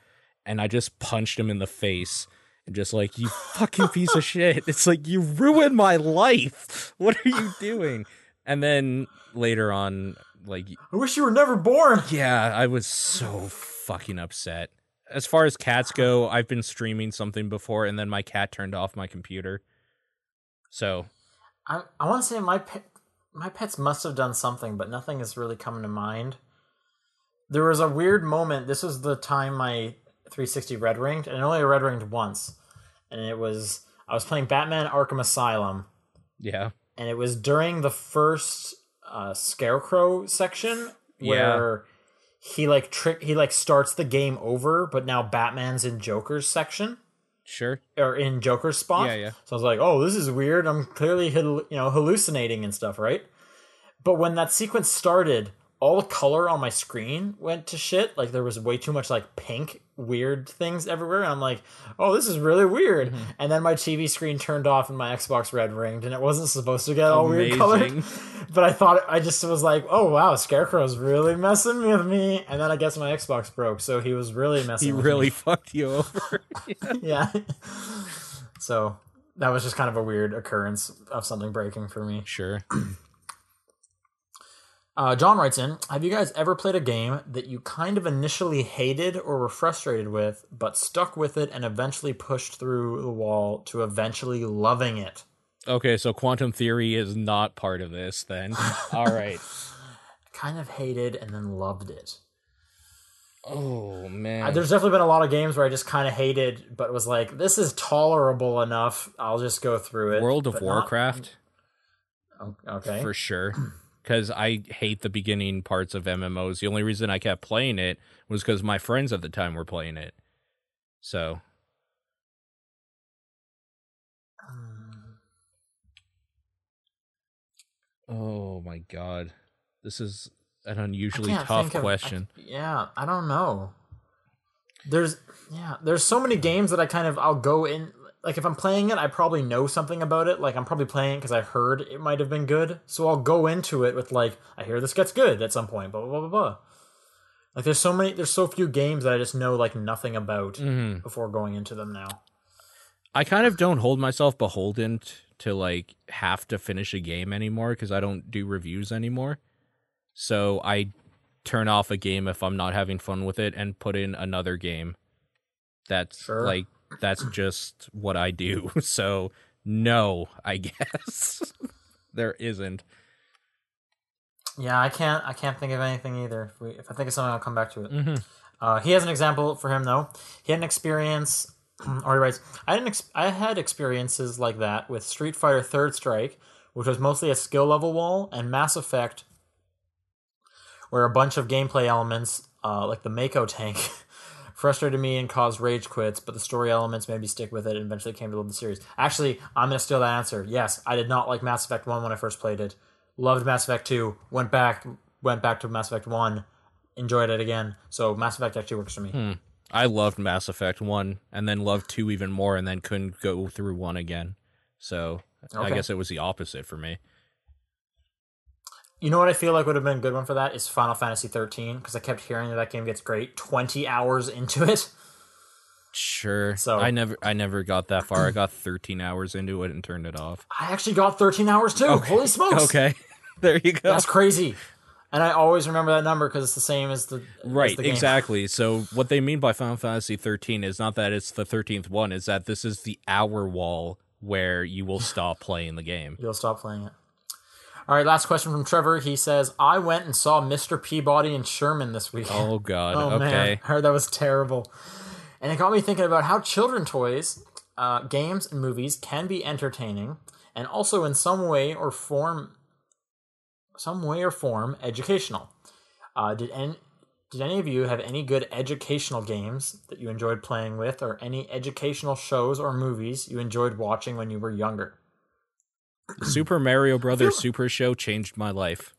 and I just punched him in the face and just like you fucking piece of shit. It's like you ruined my life. What are you doing? And then later on, like I wish you were never born. yeah, I was so fucking upset. As far as cats go, I've been streaming something before and then my cat turned off my computer. So I I want to say my pet, my pets must have done something, but nothing is really coming to mind. There was a weird moment. This was the time my 360 red ringed, and it only red ringed once, and it was I was playing Batman Arkham Asylum, yeah. and it was during the first uh, Scarecrow section where he like trick he like starts the game over, but now Batman's in Joker's section Sure. or in Joker's spot. Yeah, yeah. So I was like, "Oh, this is weird. I'm clearly you know hallucinating and stuff, right?" But when that sequence started, all the color on my screen went to shit. Like there was way too much like pink weird things everywhere. And I'm like, "Oh, this is really weird." Mm-hmm. And then my TV screen turned off and my Xbox red ringed, and it wasn't supposed to get all weird colored. But I thought I just was like, "Oh wow, Scarecrow's really messing with me." And then I guess my Xbox broke, so he was really messing. He with really me. fucked you over. yeah. so that was just kind of a weird occurrence of something breaking for me. sure. Uh, John writes in Have you guys ever played a game that you kind of initially hated or were frustrated with, but stuck with it and eventually pushed through the wall to eventually loving it? Okay, so quantum theory is not part of this then. All right. Kind of hated and then loved it. Oh Uh, man. There's definitely been a lot of games where I just kind of hated, but was like, this is tolerable enough. I'll just go through it. World of but not- Warcraft Oh, okay. for sure. Cuz I hate the beginning parts of MMOs. The only reason I kept playing it was cuz my friends at the time were playing it. So, oh my god. This is an unusually tough think of- I- question. yeah, I don't know. There's yeah, there's so many games that I kind of I'll go in like if I'm playing it, I probably know something about it. Like I'm probably playing it because I heard it might have been good, so I'll go into it with like I hear this gets good at some point. Blah blah blah blah. blah. Like there's so many, there's so few games that I just know like nothing about Mhm. before going into them now. I kind of don't hold myself beholden t- to like have to finish a game anymore because I don't do reviews anymore. So I turn off a game if I'm not having fun with it and put in another game. That's Sure. like that's just what I do. So no, I guess there isn't. Yeah, I can't, I can't think of anything either. If, we, if I think of something, I'll come back to it. Mhm. Uh, he has an example for him though. He had an experience, or he writes, I had, an ex- I had experiences like that with Street Fighter Third Strike, which was mostly a skill level wall, and Mass Effect, where a bunch of gameplay elements, uh, like the Mako tank, frustrated me and caused rage quits, but the story elements made me stick with it and eventually came to love the series. Actually, I'm going to steal that answer. Yes, I did not like Mass Effect 1 when I first played it. Loved Mass Effect 2, went back went back to Mass Effect 1, enjoyed it again. So Mass Effect actually works for me. Hmm. I loved Mass Effect 1 and then loved 2 even more and then couldn't go through 1 again. So I guess it was the opposite for me. You know what I feel like would have been a good one for that is Final Fantasy 13 because I kept hearing that that game gets great 20 hours into it. Sure. So- I never I never got that far. I got 13 hours into it and turned it off. I actually got 13 hours too. Holy smokes. Okay. there you go. That's crazy. And I always remember that number because it's the same as the as Right, the game. exactly. So what they mean by Final Fantasy 13 is not that it's the 13th one, is that this is the hour wall where you will stop playing the game. You'll stop playing it. All right, last question from Trevor. He says, "I went and saw Mr. Peabody and Sherman this week." Oh god. Oh, man, okay. I heard that was terrible, and it got me thinking about how children toys, uh, games, and movies can be entertaining, and also in some way or form, some way or form, educational. Uh, did any did any of you have any good educational games that you enjoyed playing with, or any educational shows or movies you enjoyed watching when you were younger? Super Mario Brothers Super Show changed my life.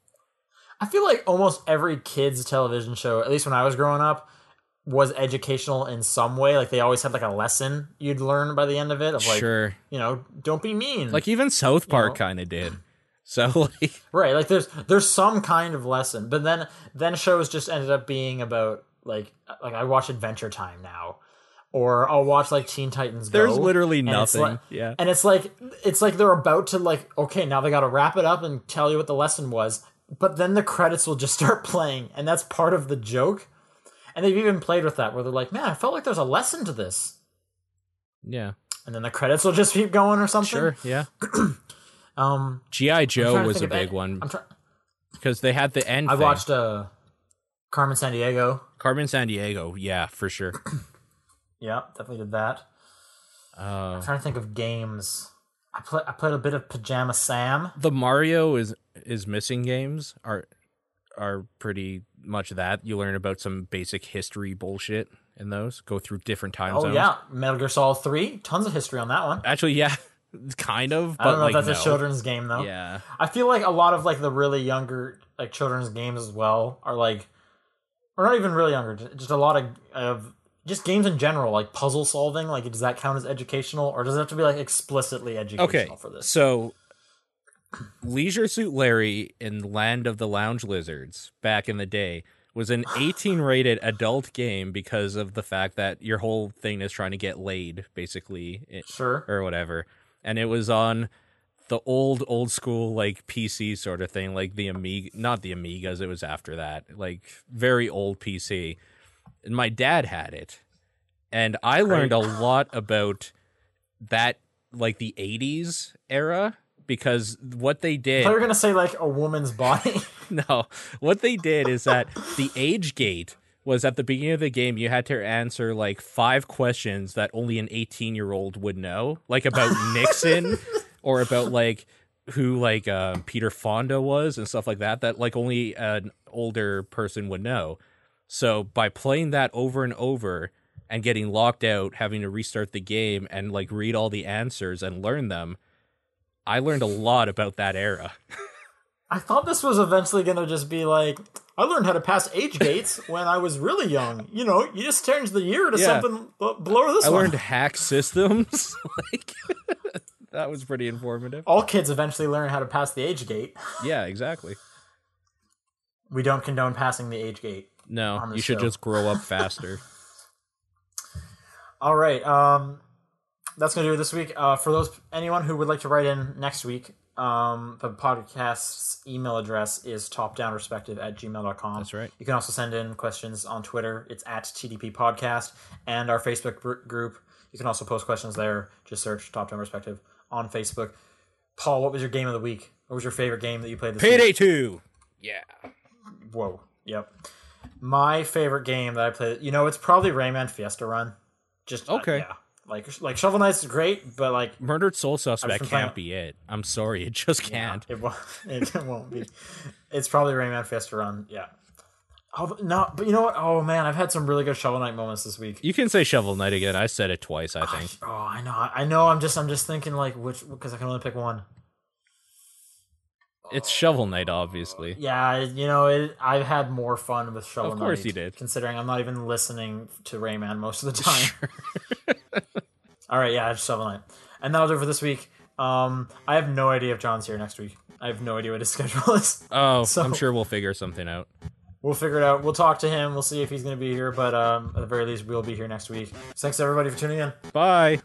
I feel like almost every kid's television show, at least when I was growing up, was educational in some way. Like they always had like a lesson you'd learn by the end of it of like, sure. you know, don't be mean. Like even South Park know. kind of did. So like right, like there's there's some kind of lesson. But then then shows just ended up being about like like I watch Adventure Time now. Or I'll watch like Teen Titans Go. there's literally nothing. like- yeah. And it's like it's like they're about to like okay now they got to wrap it up and tell you what the lesson was, but then the credits will just start playing, and that's part of the joke. And they've even played with that where they're like, man, I felt like there's a lesson to this, Yeah. and then the credits will just keep going or something. Sure. Yeah. Um, GI Joe was a big one I'm trying. because they had the end. I thing. watched uh, Carmen Sandiego. Carmen Sandiego. Yeah, for sure. Yeah, definitely did that. Uh, I'm trying to think of games. I play. I played a bit of Pajama Sam. the Mario is is missing games are are pretty much that. You learn about some basic history bullshit in those. Go through different time Oh zones. yeah, Metal Gear Solid Three. Tons of history on that one. Actually, yeah, kind of. But I don't know like, if that's no. a children's game though. Yeah, I feel like a lot of like the really younger like children's games as well are like, or not even really younger, just a lot of of just games in general, like puzzle solving. Like, does that count as educational, or does it have to be like explicitly educational okay. for this? So, Leisure Suit Larry in Land of the Lounge Lizards back in the day was an 18 rated adult game because of the fact that your whole thing is trying to get laid, basically. It- Sure. or whatever. And it was on the old old school like PC sort of thing, like the Amiga, not the Amigas. It was after that, like very old PC. And my dad had it, and I learned a lot about that, like the '80s era, because what they did. You were gonna say like a woman's body. No, what they did is that the age gate was at the beginning of the game. You had to answer like five questions that only an eighteen-year-old would know, like about Nixon or about like who like uh, Peter Fonda was and stuff like that. That like only an older person would know. So by playing that over and over and getting locked out, having to restart the game and like read all the answers and learn them, I learned a lot about that era. I thought this was eventually gonna just be like. I learned how to pass age gates when I was really young. You know, you just change the year to Yeah. something b- below this I one. learned hack systems. like that was pretty informative. All kids eventually learn how to pass the age gate. Yeah, exactly. We don't condone passing the age gate. No, On you should show. just grow up faster. All right. Um, that's gonna do it this week. Uh, for those anyone who would like to write in next week, um, the podcast's email address is topdownperspective at gmail.com. That's right. You can also send in questions on Twitter. It's at TDP Podcast and our Facebook gr- group. You can also post questions there. Just search Top Down Perspective on Facebook. Paul, what was your game of the week? What was your favorite game that you played this week? Payday two. Yeah. Whoa. Yep. My favorite game that I played, you know, it's probably Rayman Fiesta Run. Just uh, Okay. yeah. Like like Shovel Knight's great, but like Murdered Soul Suspect can't playing- be it. I'm sorry, it just can't. it won't it won't be. It's probably Rayman Fiesta Run. Yeah. Oh no, but you know what? Oh man, I've had some really good Shovel Knight moments this week. You can say Shovel Knight again. I said it twice, I think. Oh, I know, I know. I'm just, I'm just thinking like which because I can only pick one. It's Shovel Knight, obviously. Yeah, you know, it, I've had more fun with Shovel Of course Knight, you did. Considering I'm not even listening to Rayman most of the time. All right, yeah, it's Shovel Knight, and that'll do it for this week. Um, I have no idea if John's here next week. I have no idea what his schedule is. Oh, So- I'm sure we'll figure something out. We'll figure it out. We'll talk to him. We'll see if he's going to be here, but um, at the very least, we'll be here next week. Thanks everybody for tuning in. Bye.